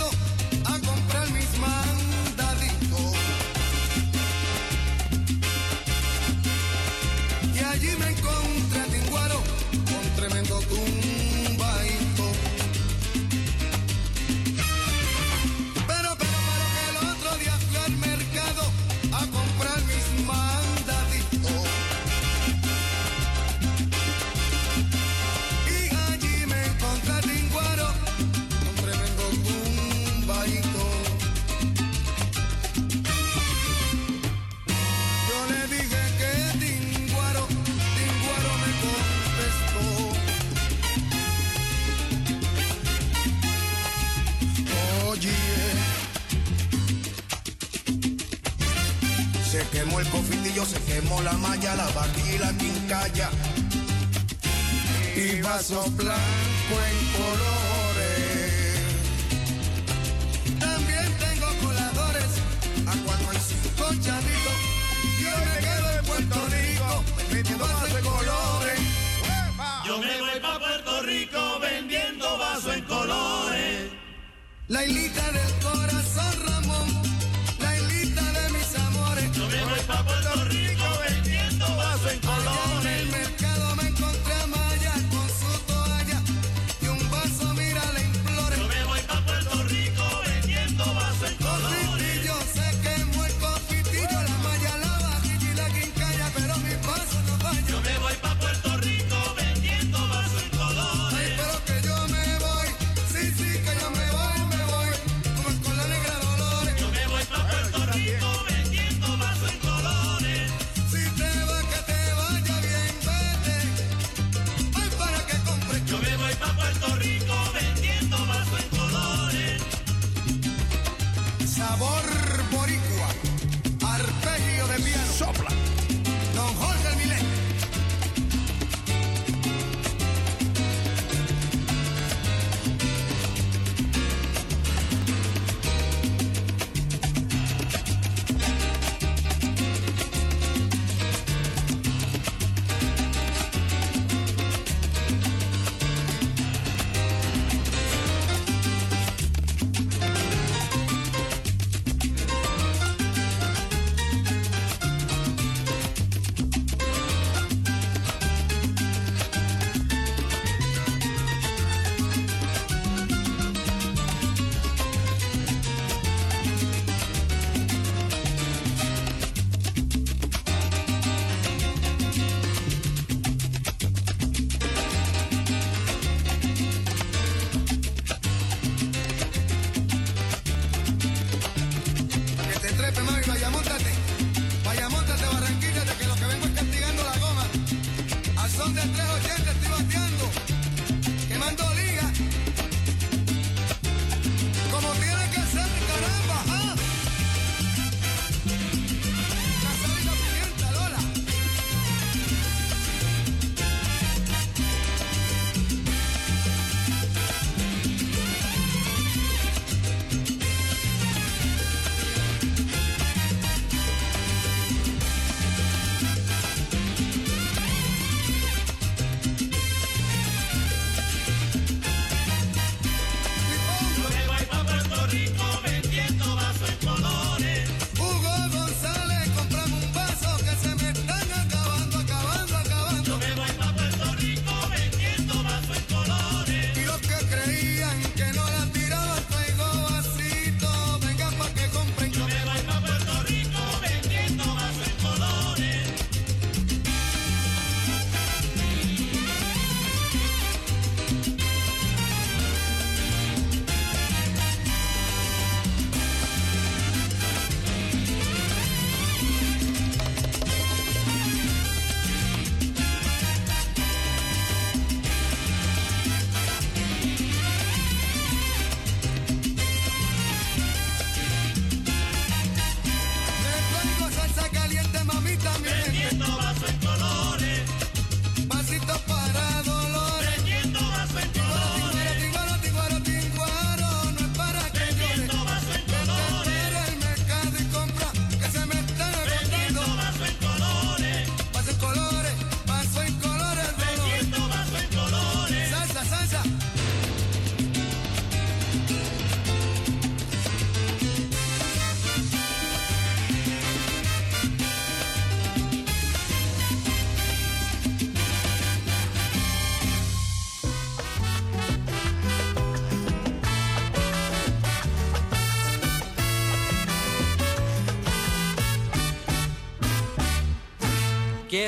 [SPEAKER 17] quemó el cofitillo, se quemó la malla, la vaquilla quincalla. Y vaso blanco en colores. También tengo coladores a cuatro y cinco chavitos. Yo me quedo en Puerto Rico, vendiendo vaso en colores.
[SPEAKER 18] Yo me voy pa' Puerto Rico vendiendo vaso en colores.
[SPEAKER 17] La hilita del corazón, Ramón.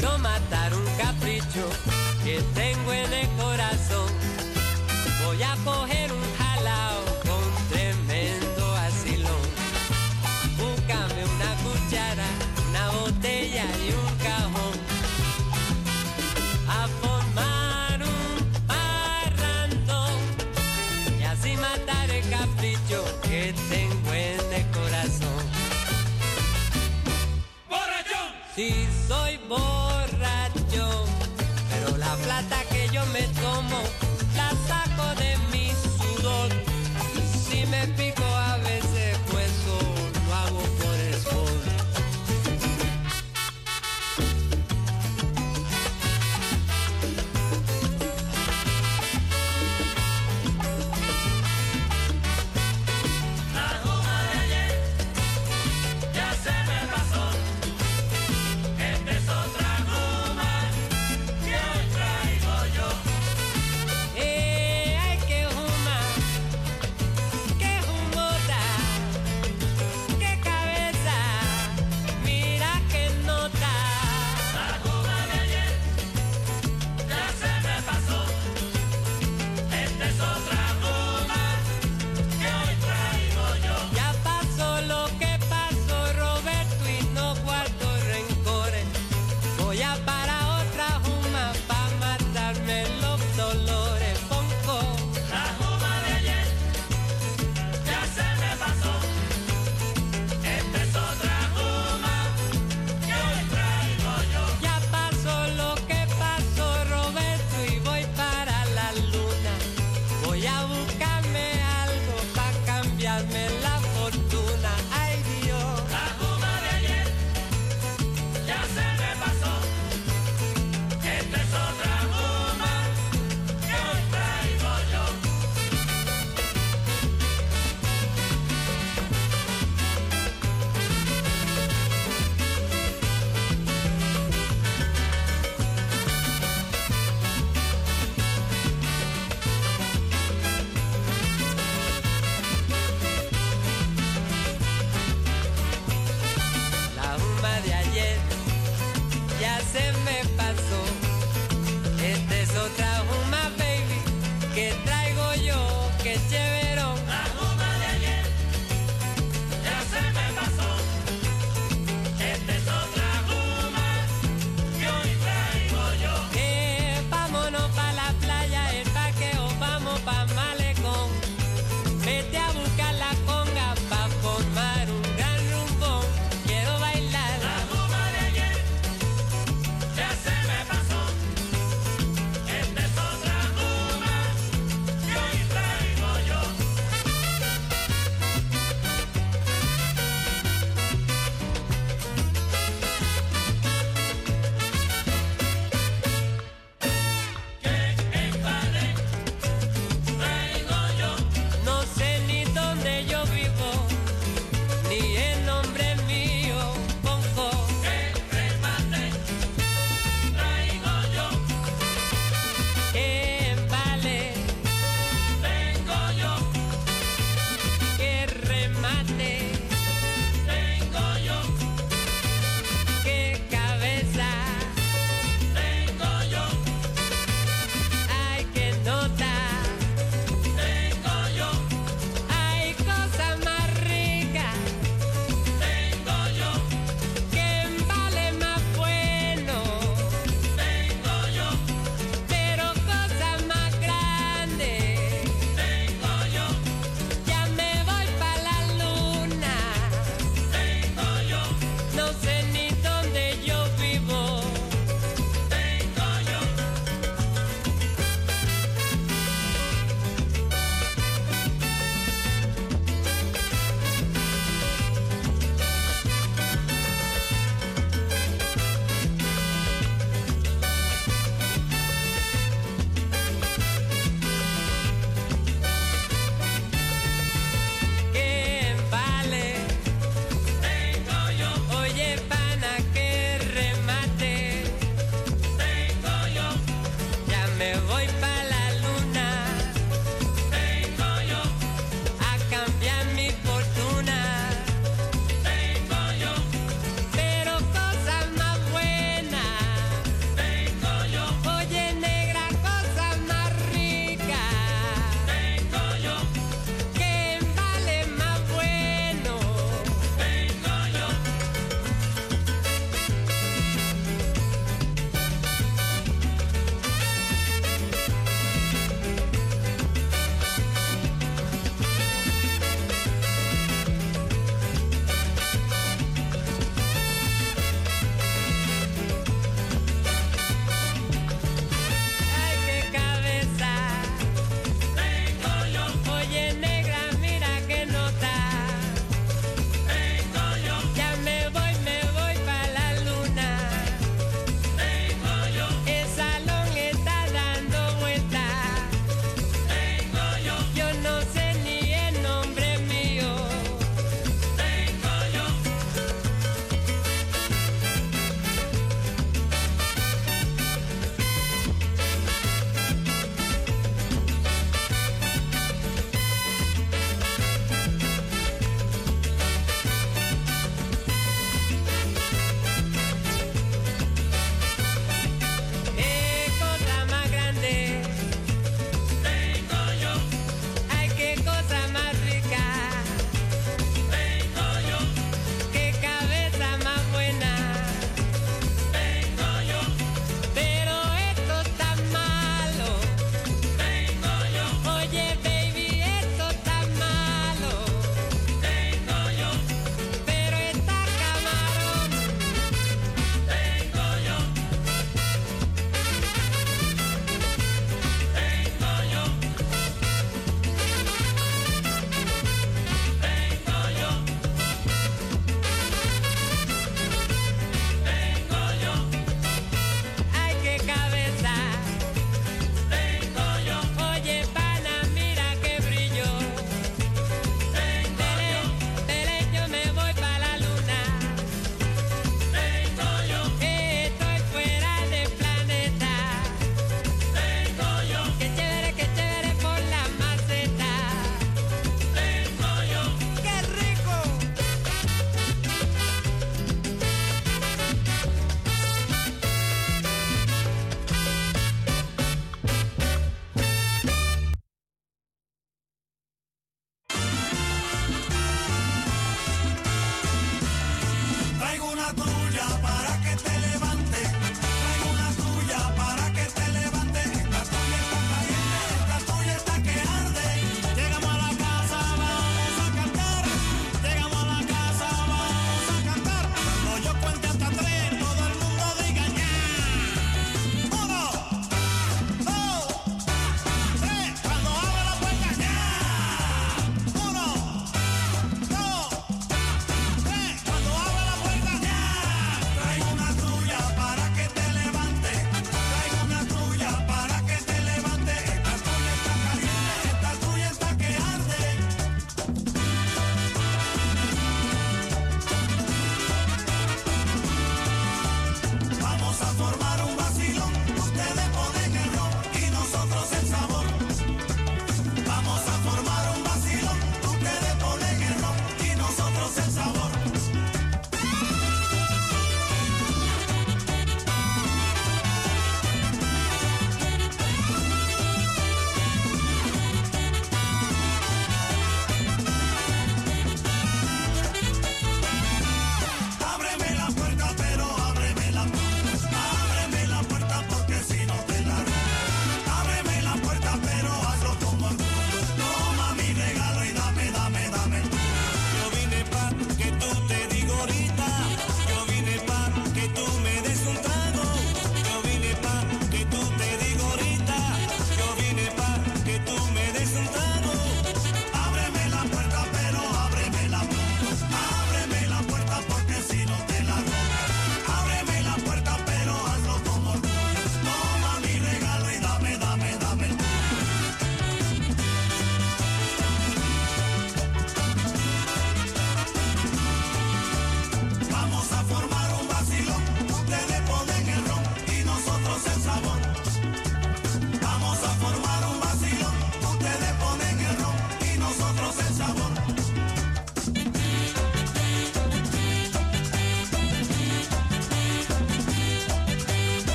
[SPEAKER 19] Quiero matar un capricho que tengo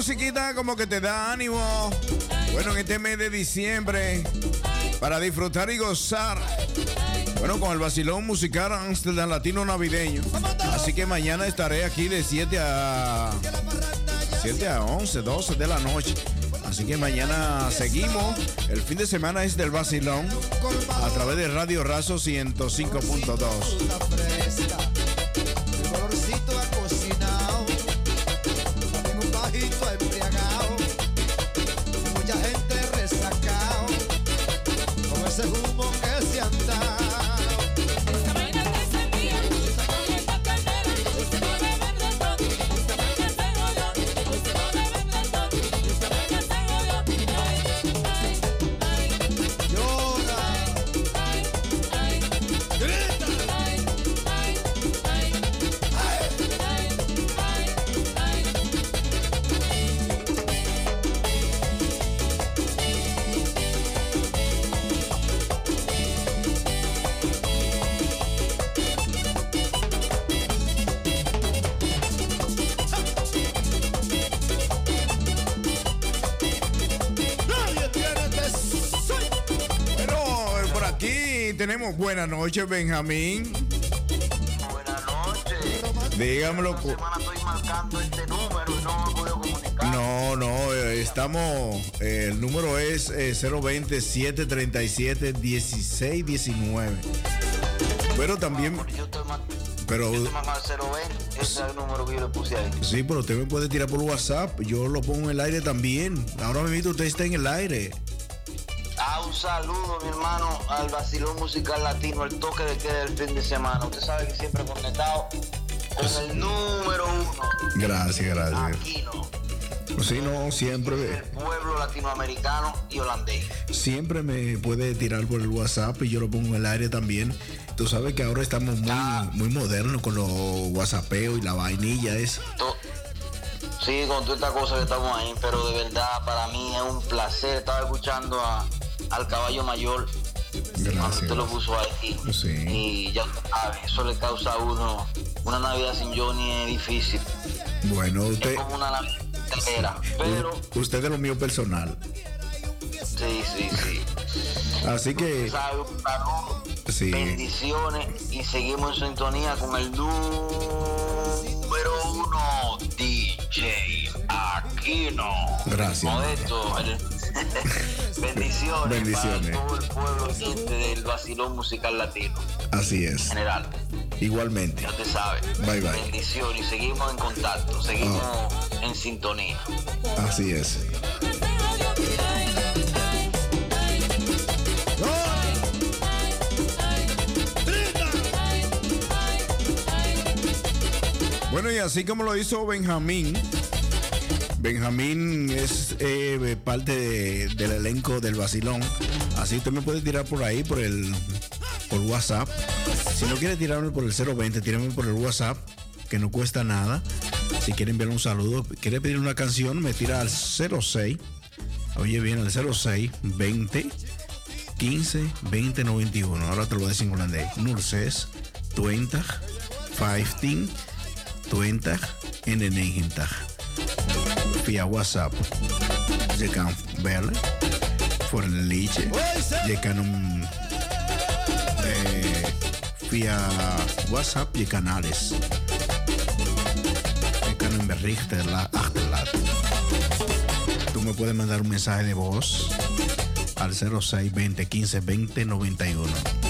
[SPEAKER 2] musiquita como que te da ánimo. Bueno, en este mes de diciembre, para disfrutar y gozar Bueno, con el vacilón musical Amsterdam Latino Navideño. Así que mañana estaré aquí de 7 a 7 a 11, 12 de la noche. Así que mañana seguimos. El fin de semana es del vacilón a través de Radio Razo 105.2. buenas noches, Benjamín.
[SPEAKER 20] Buenas noches.
[SPEAKER 2] Dígamelo. cu-
[SPEAKER 20] Estoy marcando este número y no me puedo comunicar.
[SPEAKER 2] No, no, eh, estamos. eh, el número es eh, 020 737 1619. Pero también. Pero.
[SPEAKER 20] Yo te mando al 020, ese es el número que yo le puse ahí.
[SPEAKER 2] Sí, pero usted me puede tirar por WhatsApp. Yo lo pongo en el aire también. Ahora mismo usted está en el aire.
[SPEAKER 20] Ah, un saludo, mi hermano, al vacilón musical latino, el toque de queda del fin de semana. Usted sabe que siempre conectado con el número uno,
[SPEAKER 2] Gracias, gracias.
[SPEAKER 20] Aquino,
[SPEAKER 2] Sí, no, siempre.
[SPEAKER 20] pueblo latinoamericano y holandés.
[SPEAKER 2] Siempre me puede tirar por el WhatsApp y yo lo pongo en el aire también. Tú sabes que ahora estamos muy, muy modernos con los WhatsAppeos y la vainilla es.
[SPEAKER 20] Sí, con toda esta cosa que estamos ahí, pero de verdad para mí es un placer. Estaba escuchando a- al caballo mayor cuando usted lo puso ahí. Y ya sabe, eso le causa a uno una Navidad sin Johnny es difícil.
[SPEAKER 2] Bueno, usted,
[SPEAKER 20] Es como una Navidad entera. Pero
[SPEAKER 2] usted es lo mío personal.
[SPEAKER 20] sí, sí, sí.
[SPEAKER 2] Así que, sí.
[SPEAKER 20] bendiciones y seguimos en sintonía con el número uno DJ Aquino.
[SPEAKER 2] Gracias.
[SPEAKER 20] Modesto, el- bendiciones,
[SPEAKER 2] Bendiciones.
[SPEAKER 20] para todo el pueblo del vacilón musical latino
[SPEAKER 2] Así es.
[SPEAKER 20] general.
[SPEAKER 2] Igualmente.
[SPEAKER 20] Ya te sabes.
[SPEAKER 2] Bye, bye.
[SPEAKER 20] Bendiciones y seguimos en contacto, seguimos en sintonía.
[SPEAKER 2] Así es. Bueno, y así como lo hizo Benjamín, Benjamín es eh, parte de- del elenco del Basilón. Así usted me puede tirar por ahí, por el por WhatsApp. Si no quiere tirarme por el 020, tírame por el WhatsApp, que no cuesta nada. Si quiere enviar un saludo, quiere pedir una canción, me tira al 06. Oye bien, al 06 20 15 20 91. Ahora te lo voy a decir en holandés. Nurses 20 15 20 en 90. Via WhatsApp. Je kan bellen voor een liedje. Je kan hem eh, via WhatsApp, je kan alles. Je kan la- achterlaten. Tú me puedes mandar un mensaje de voz al 06 20 15 20 91.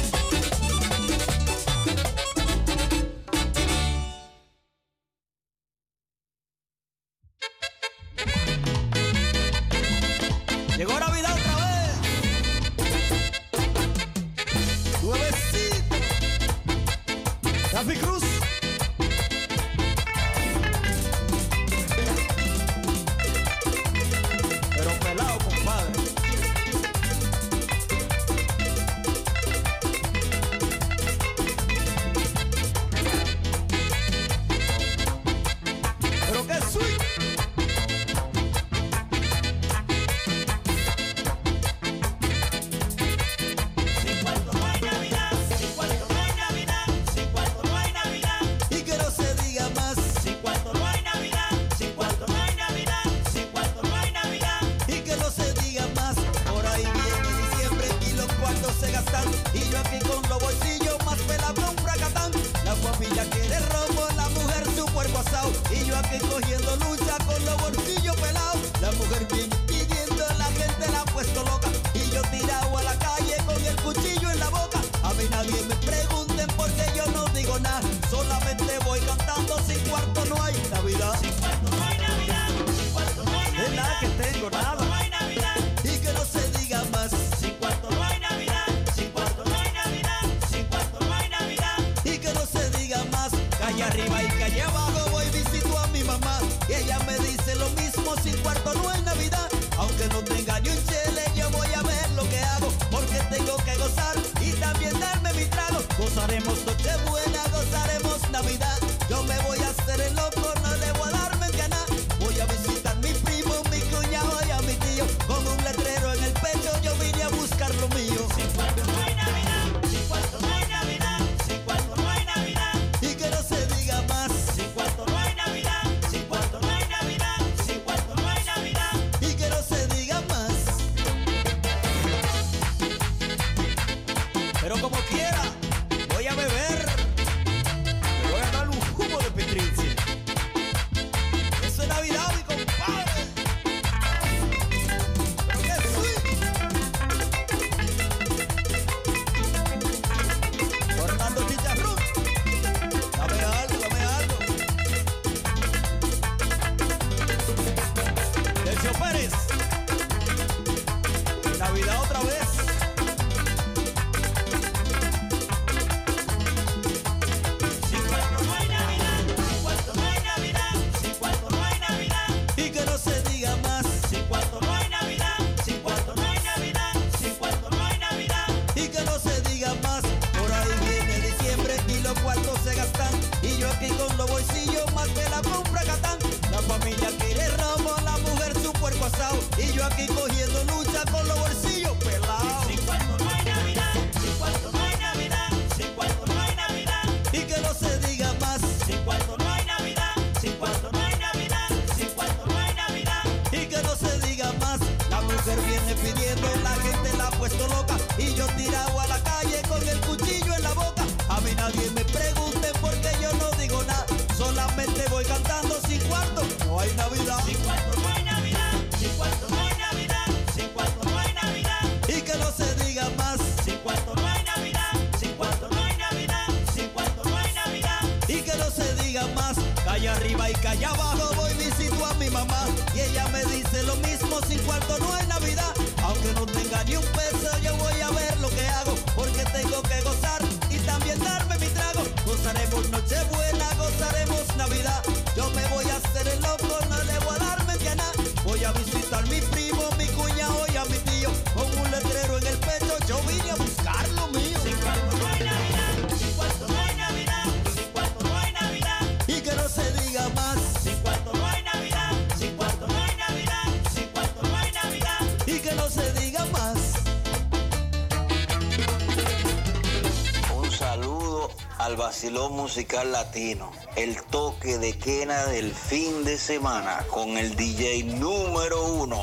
[SPEAKER 20] Vacilón Musical Latino. El toque de quena del fin de semana con el DJ número uno,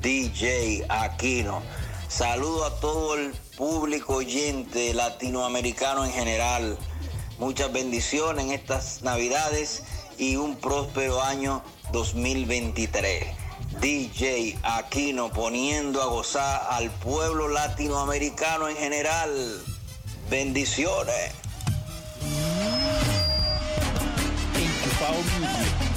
[SPEAKER 20] DJ Aquino. Saludo a todo el público oyente latinoamericano en general. Muchas bendiciones en estas navidades y un próspero año 2023. DJ Aquino poniendo a gozar al pueblo latinoamericano en general. Bendiciones.
[SPEAKER 3] Thank you.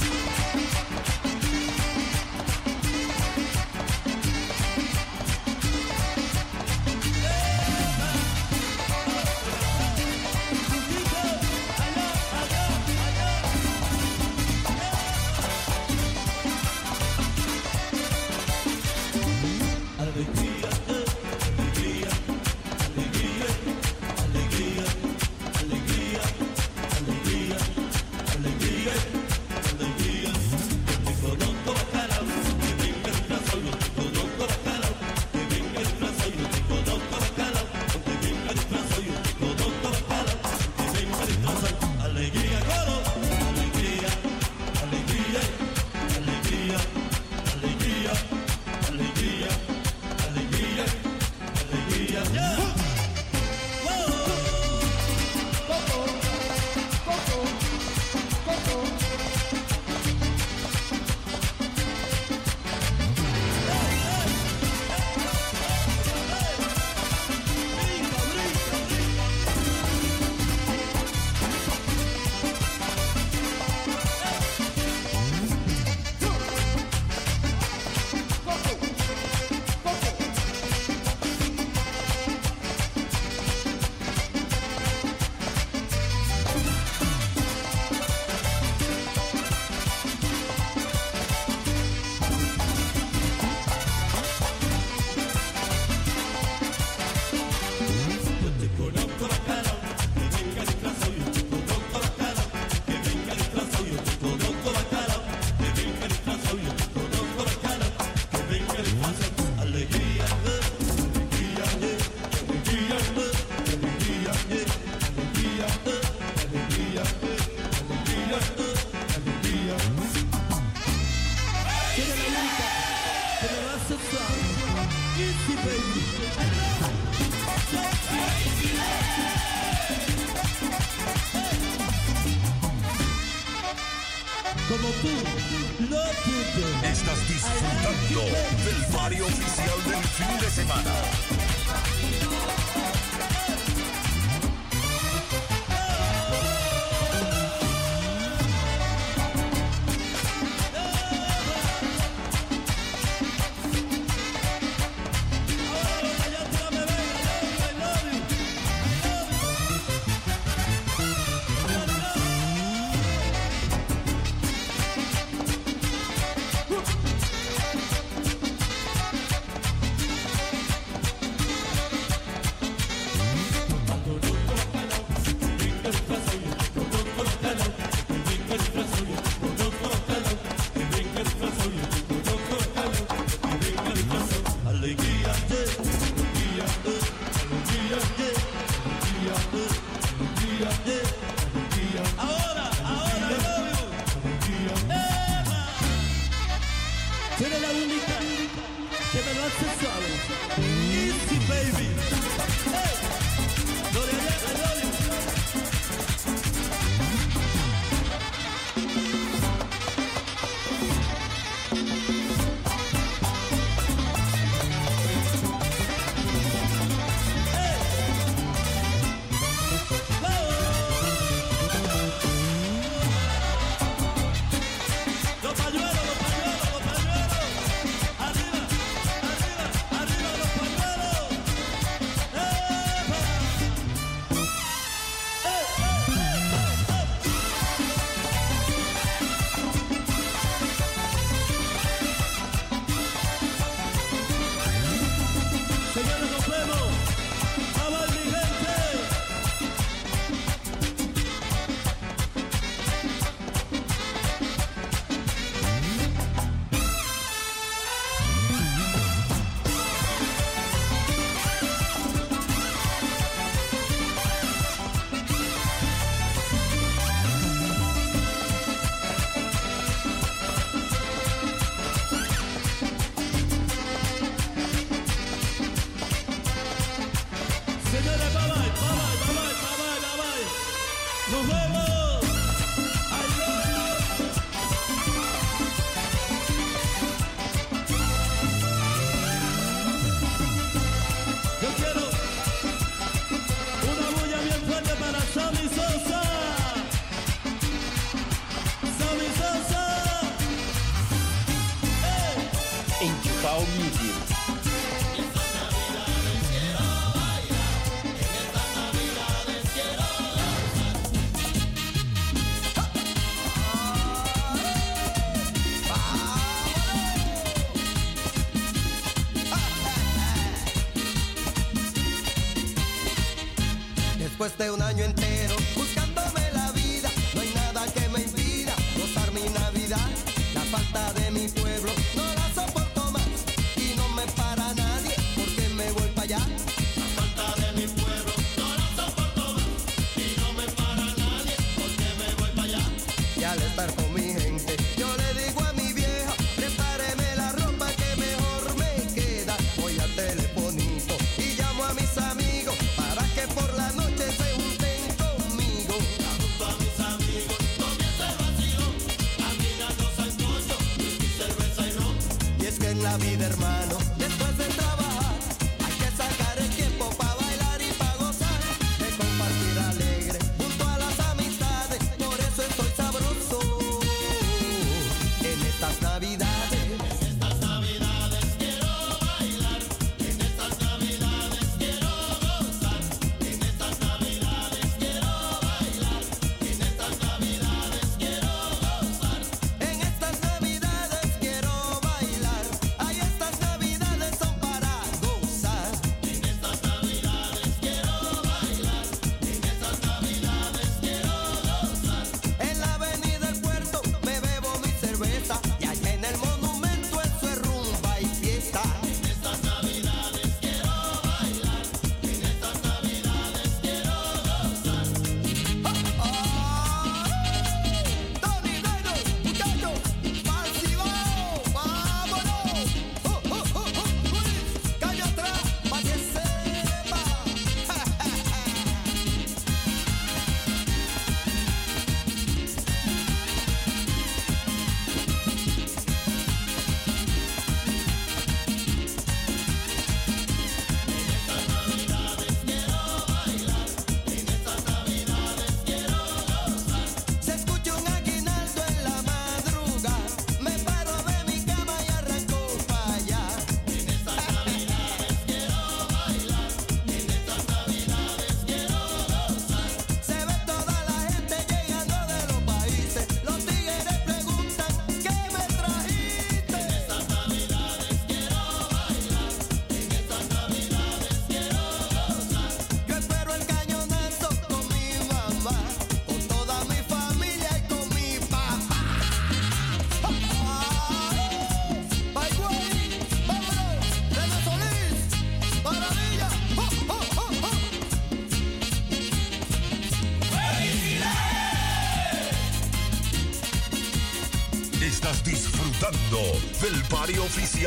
[SPEAKER 5] De un año entero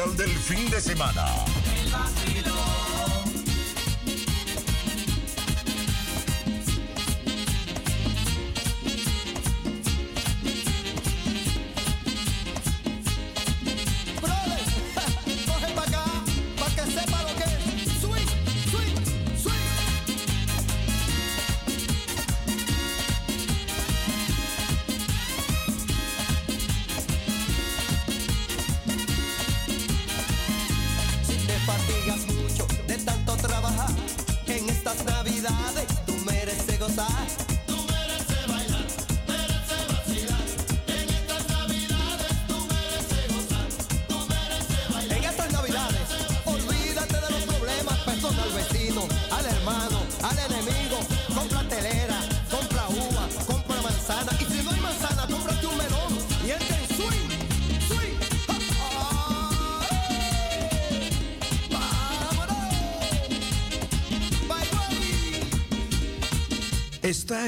[SPEAKER 3] del fin de semana.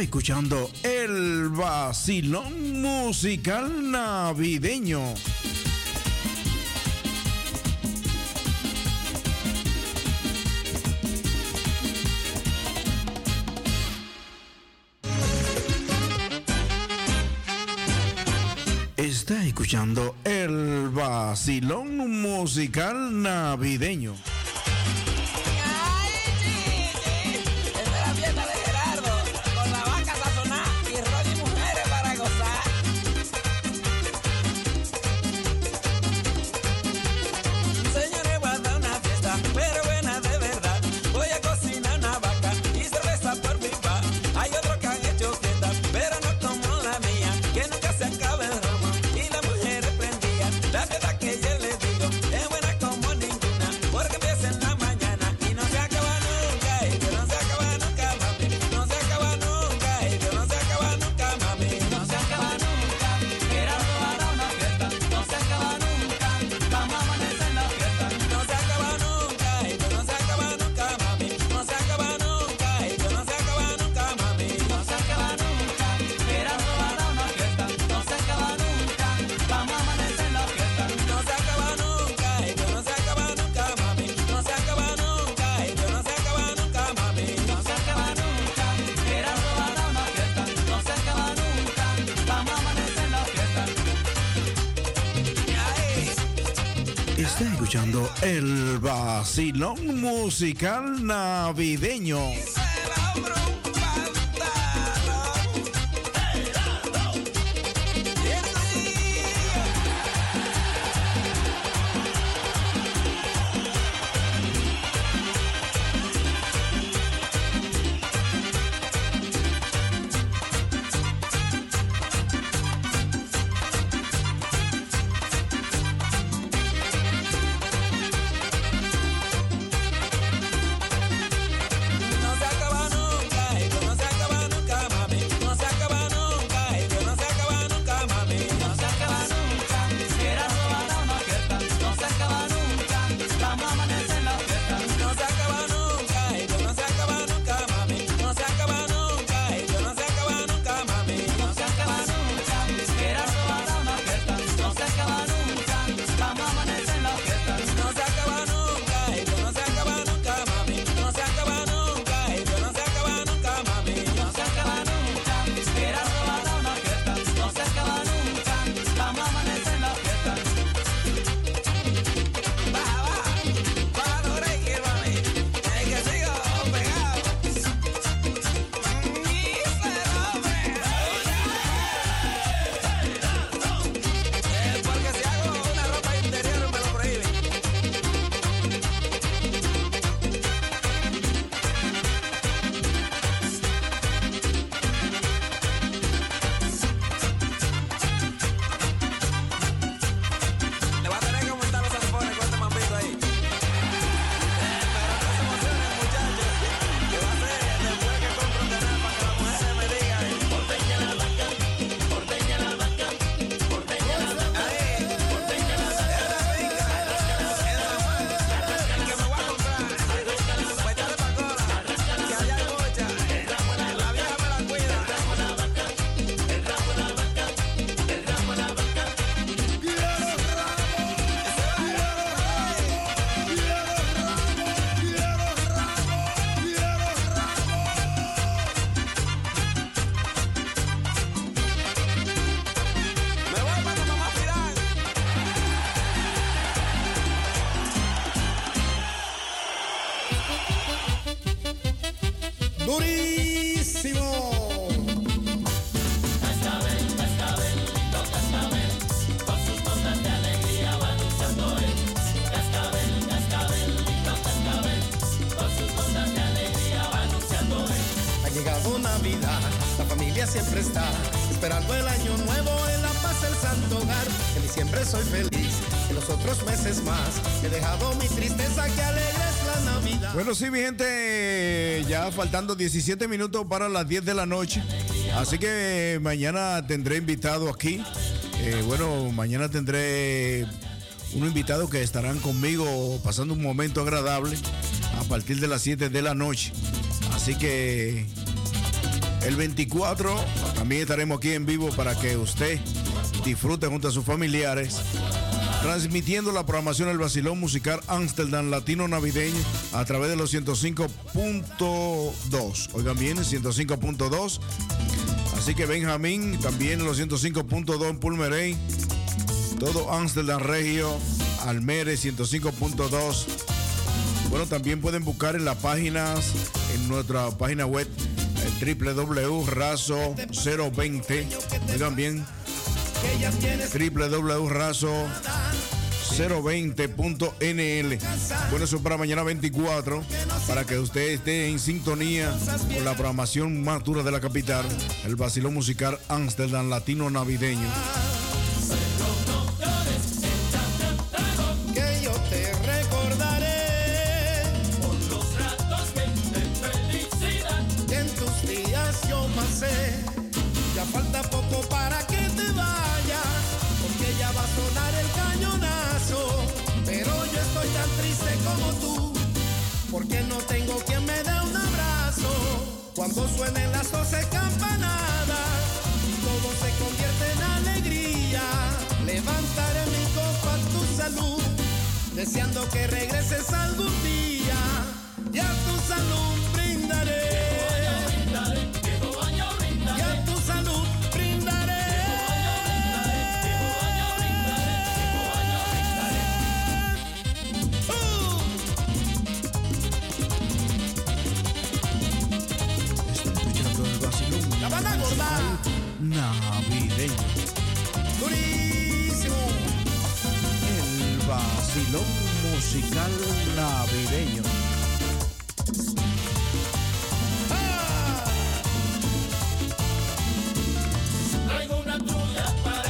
[SPEAKER 21] Escuchando el vacilón musical navideño. Está escuchando el vacilón musical navideño. Silón Musical Navideño.
[SPEAKER 2] Sí, mi gente, ya faltando 17 minutos para las 10 de la noche. Así que mañana tendré invitado aquí. Eh, bueno, mañana tendré unos invitados que estarán conmigo pasando un momento agradable a partir de las 7 de la noche. Así que el 24 también estaremos aquí en vivo para que usted disfrute junto a sus familiares transmitiendo la programación del Basilón Musical Amsterdam Latino Navideño a través de los 105.2. Oigan bien, 105.2. Así que Benjamín, también los 105.2 en Pulmerey. Todo Amsterdam Regio, Almere 105.2. Bueno, también pueden buscar en las páginas, en nuestra página web, eh, www.razo020. Oigan bien, www.razo020.nl. Bueno, eso para mañana 24, para que usted esté en sintonía con la programación más dura de la capital, el vacilón musical Amsterdam Latino Navideño.
[SPEAKER 15] Porque no tengo quien me dé un abrazo. Cuando suenen las doce campanadas todo se convierte en alegría, levantaré mi copa a tu salud, deseando que regreses algún día. Y a tu salud brindaré.
[SPEAKER 2] Vacilón musical navideño.
[SPEAKER 22] Traigo una trulla para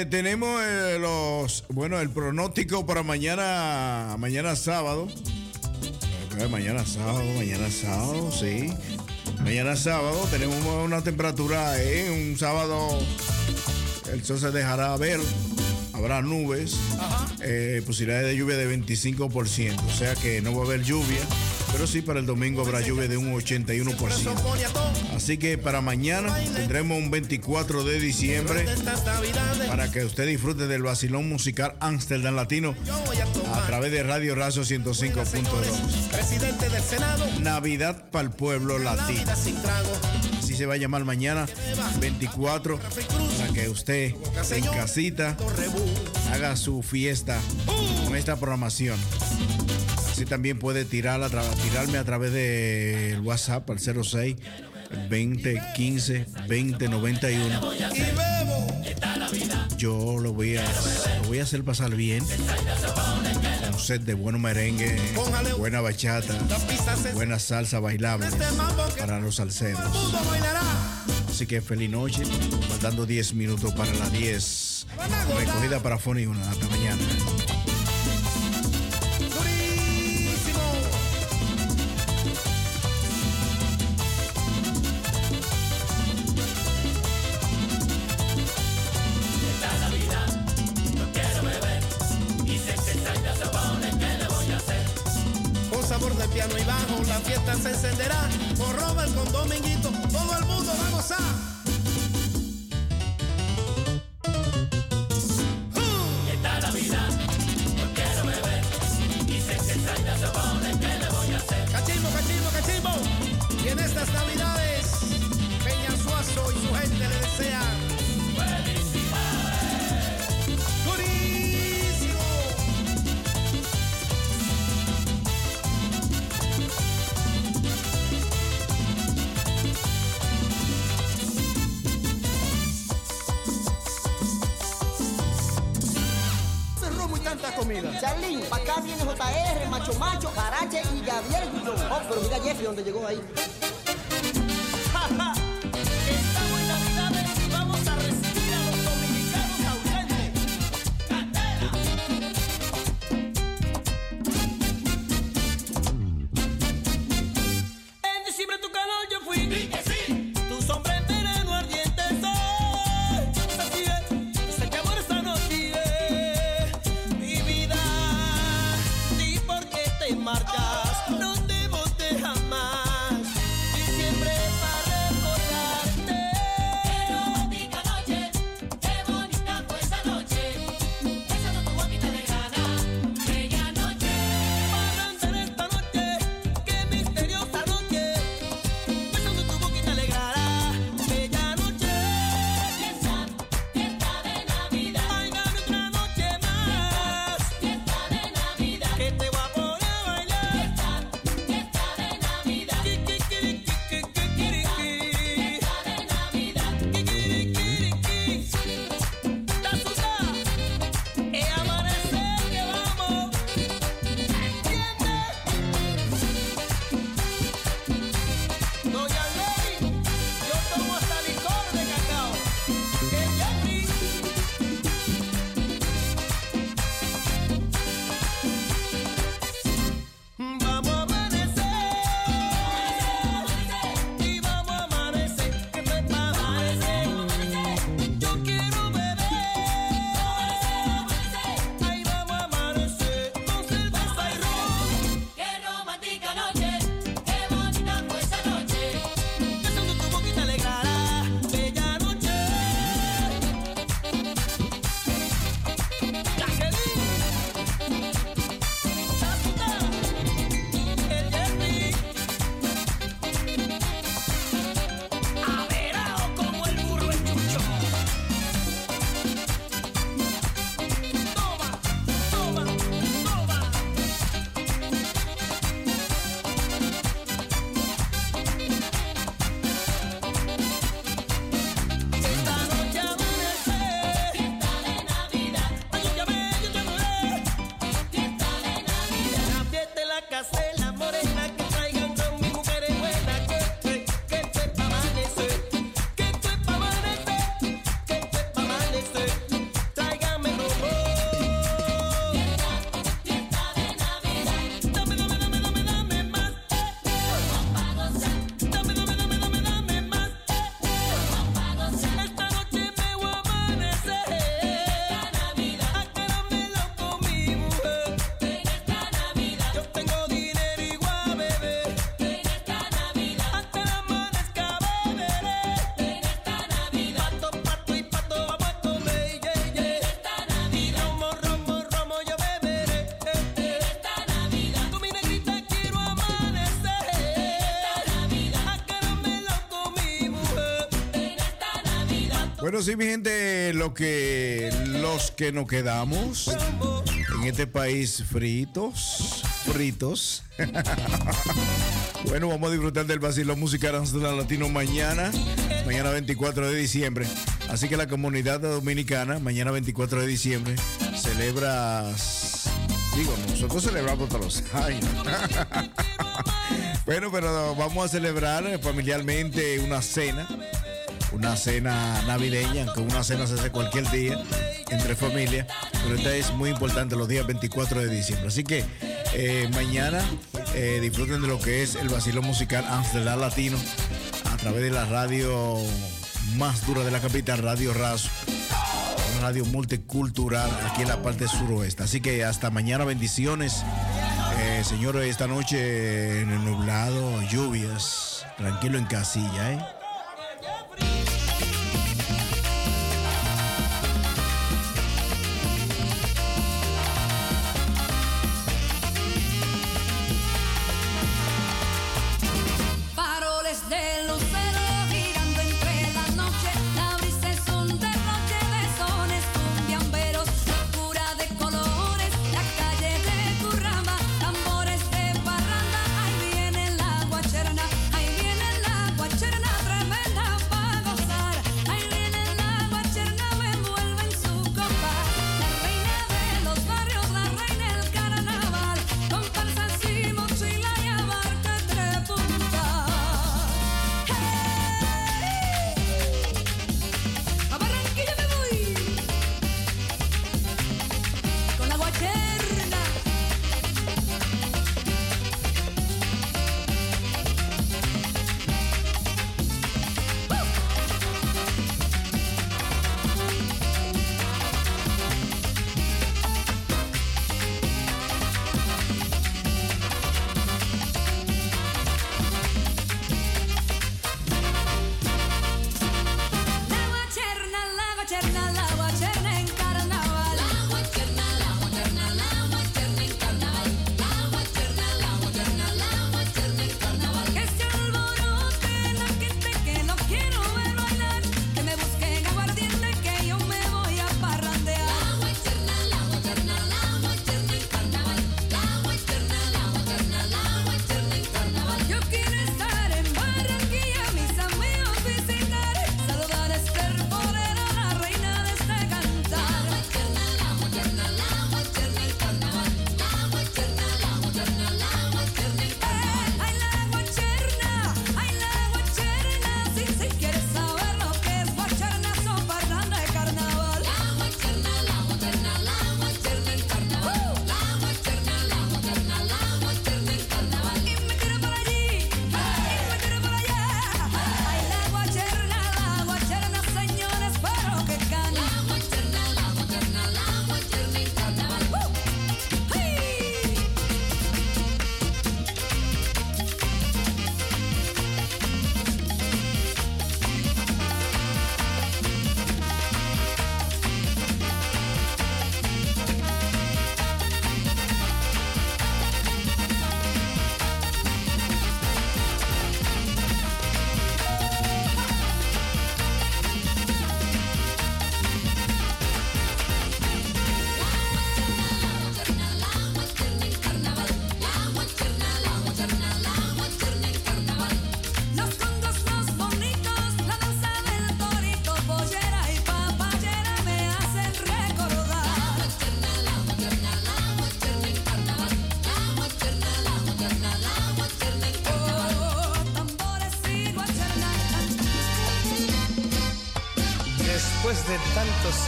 [SPEAKER 2] eh, tenemos eh, los, bueno, el pronóstico para mañana, mañana sábado. Mañana sábado, mañana sábado, sí. Mañana sábado tenemos una temperatura, eh, un sábado, el sol se dejará ver, habrá nubes, eh, posibilidades de lluvia de 25%, o sea que no va a haber lluvia, Pero sí, para el domingo habrá lluvia de un 81%. Así que para mañana tendremos un 24 de diciembre para que usted disfrute del vacilón musical Amsterdam Latino a través de Radio Razo 105.2.
[SPEAKER 22] Presidente del Senado.
[SPEAKER 2] Navidad para el pueblo latino. Así se va a llamar mañana 24 para que usted en casita haga su fiesta con esta programación. Así también puede tirar a tirarme a través del WhatsApp al 06 20 15 20 91. Yo lo voy a, lo voy a hacer pasar bien. Un set de buen merengue, buena bachata, buena salsa bailable para los salseros. Así que feliz noche, faltando 10 minutos para las 10. Recogida para Fony una hasta mañana.
[SPEAKER 22] Sabor de piano y bajo, la fiesta se encenderá. Con Robert, con Dominguito, todo el mundo va a gozar. Cachimbo, cachimbo, cachimbo. Y en estas navidades,
[SPEAKER 23] comida. Charlín, para acá viene JR, Macho Macho, Carache y Gabriel Guillón. Oh, pero mira Jeffrey donde llegó ahí.
[SPEAKER 9] sí, mi gente, lo que, los que nos quedamos en este país fritos, fritos. [LAUGHS] bueno, vamos a disfrutar del vacilón musical latino mañana, mañana 24 de diciembre. Así que la comunidad dominicana, mañana 24 de diciembre, celebra, digo, nosotros celebramos todos los años. [LAUGHS] bueno, pero vamos a celebrar familiarmente una cena una cena navideña, aunque una cena se hace cualquier día entre familias, pero esta es muy importante los días 24 de diciembre. Así que eh, mañana eh, disfruten de lo que es el vacilo musical Amsterdam Latino a través de la radio más dura de la capital, Radio Razo. Una radio multicultural aquí en la parte suroeste. Así que hasta mañana, bendiciones. Eh, señores, esta noche en el nublado, lluvias. Tranquilo en casilla, ¿eh?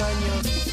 [SPEAKER 5] años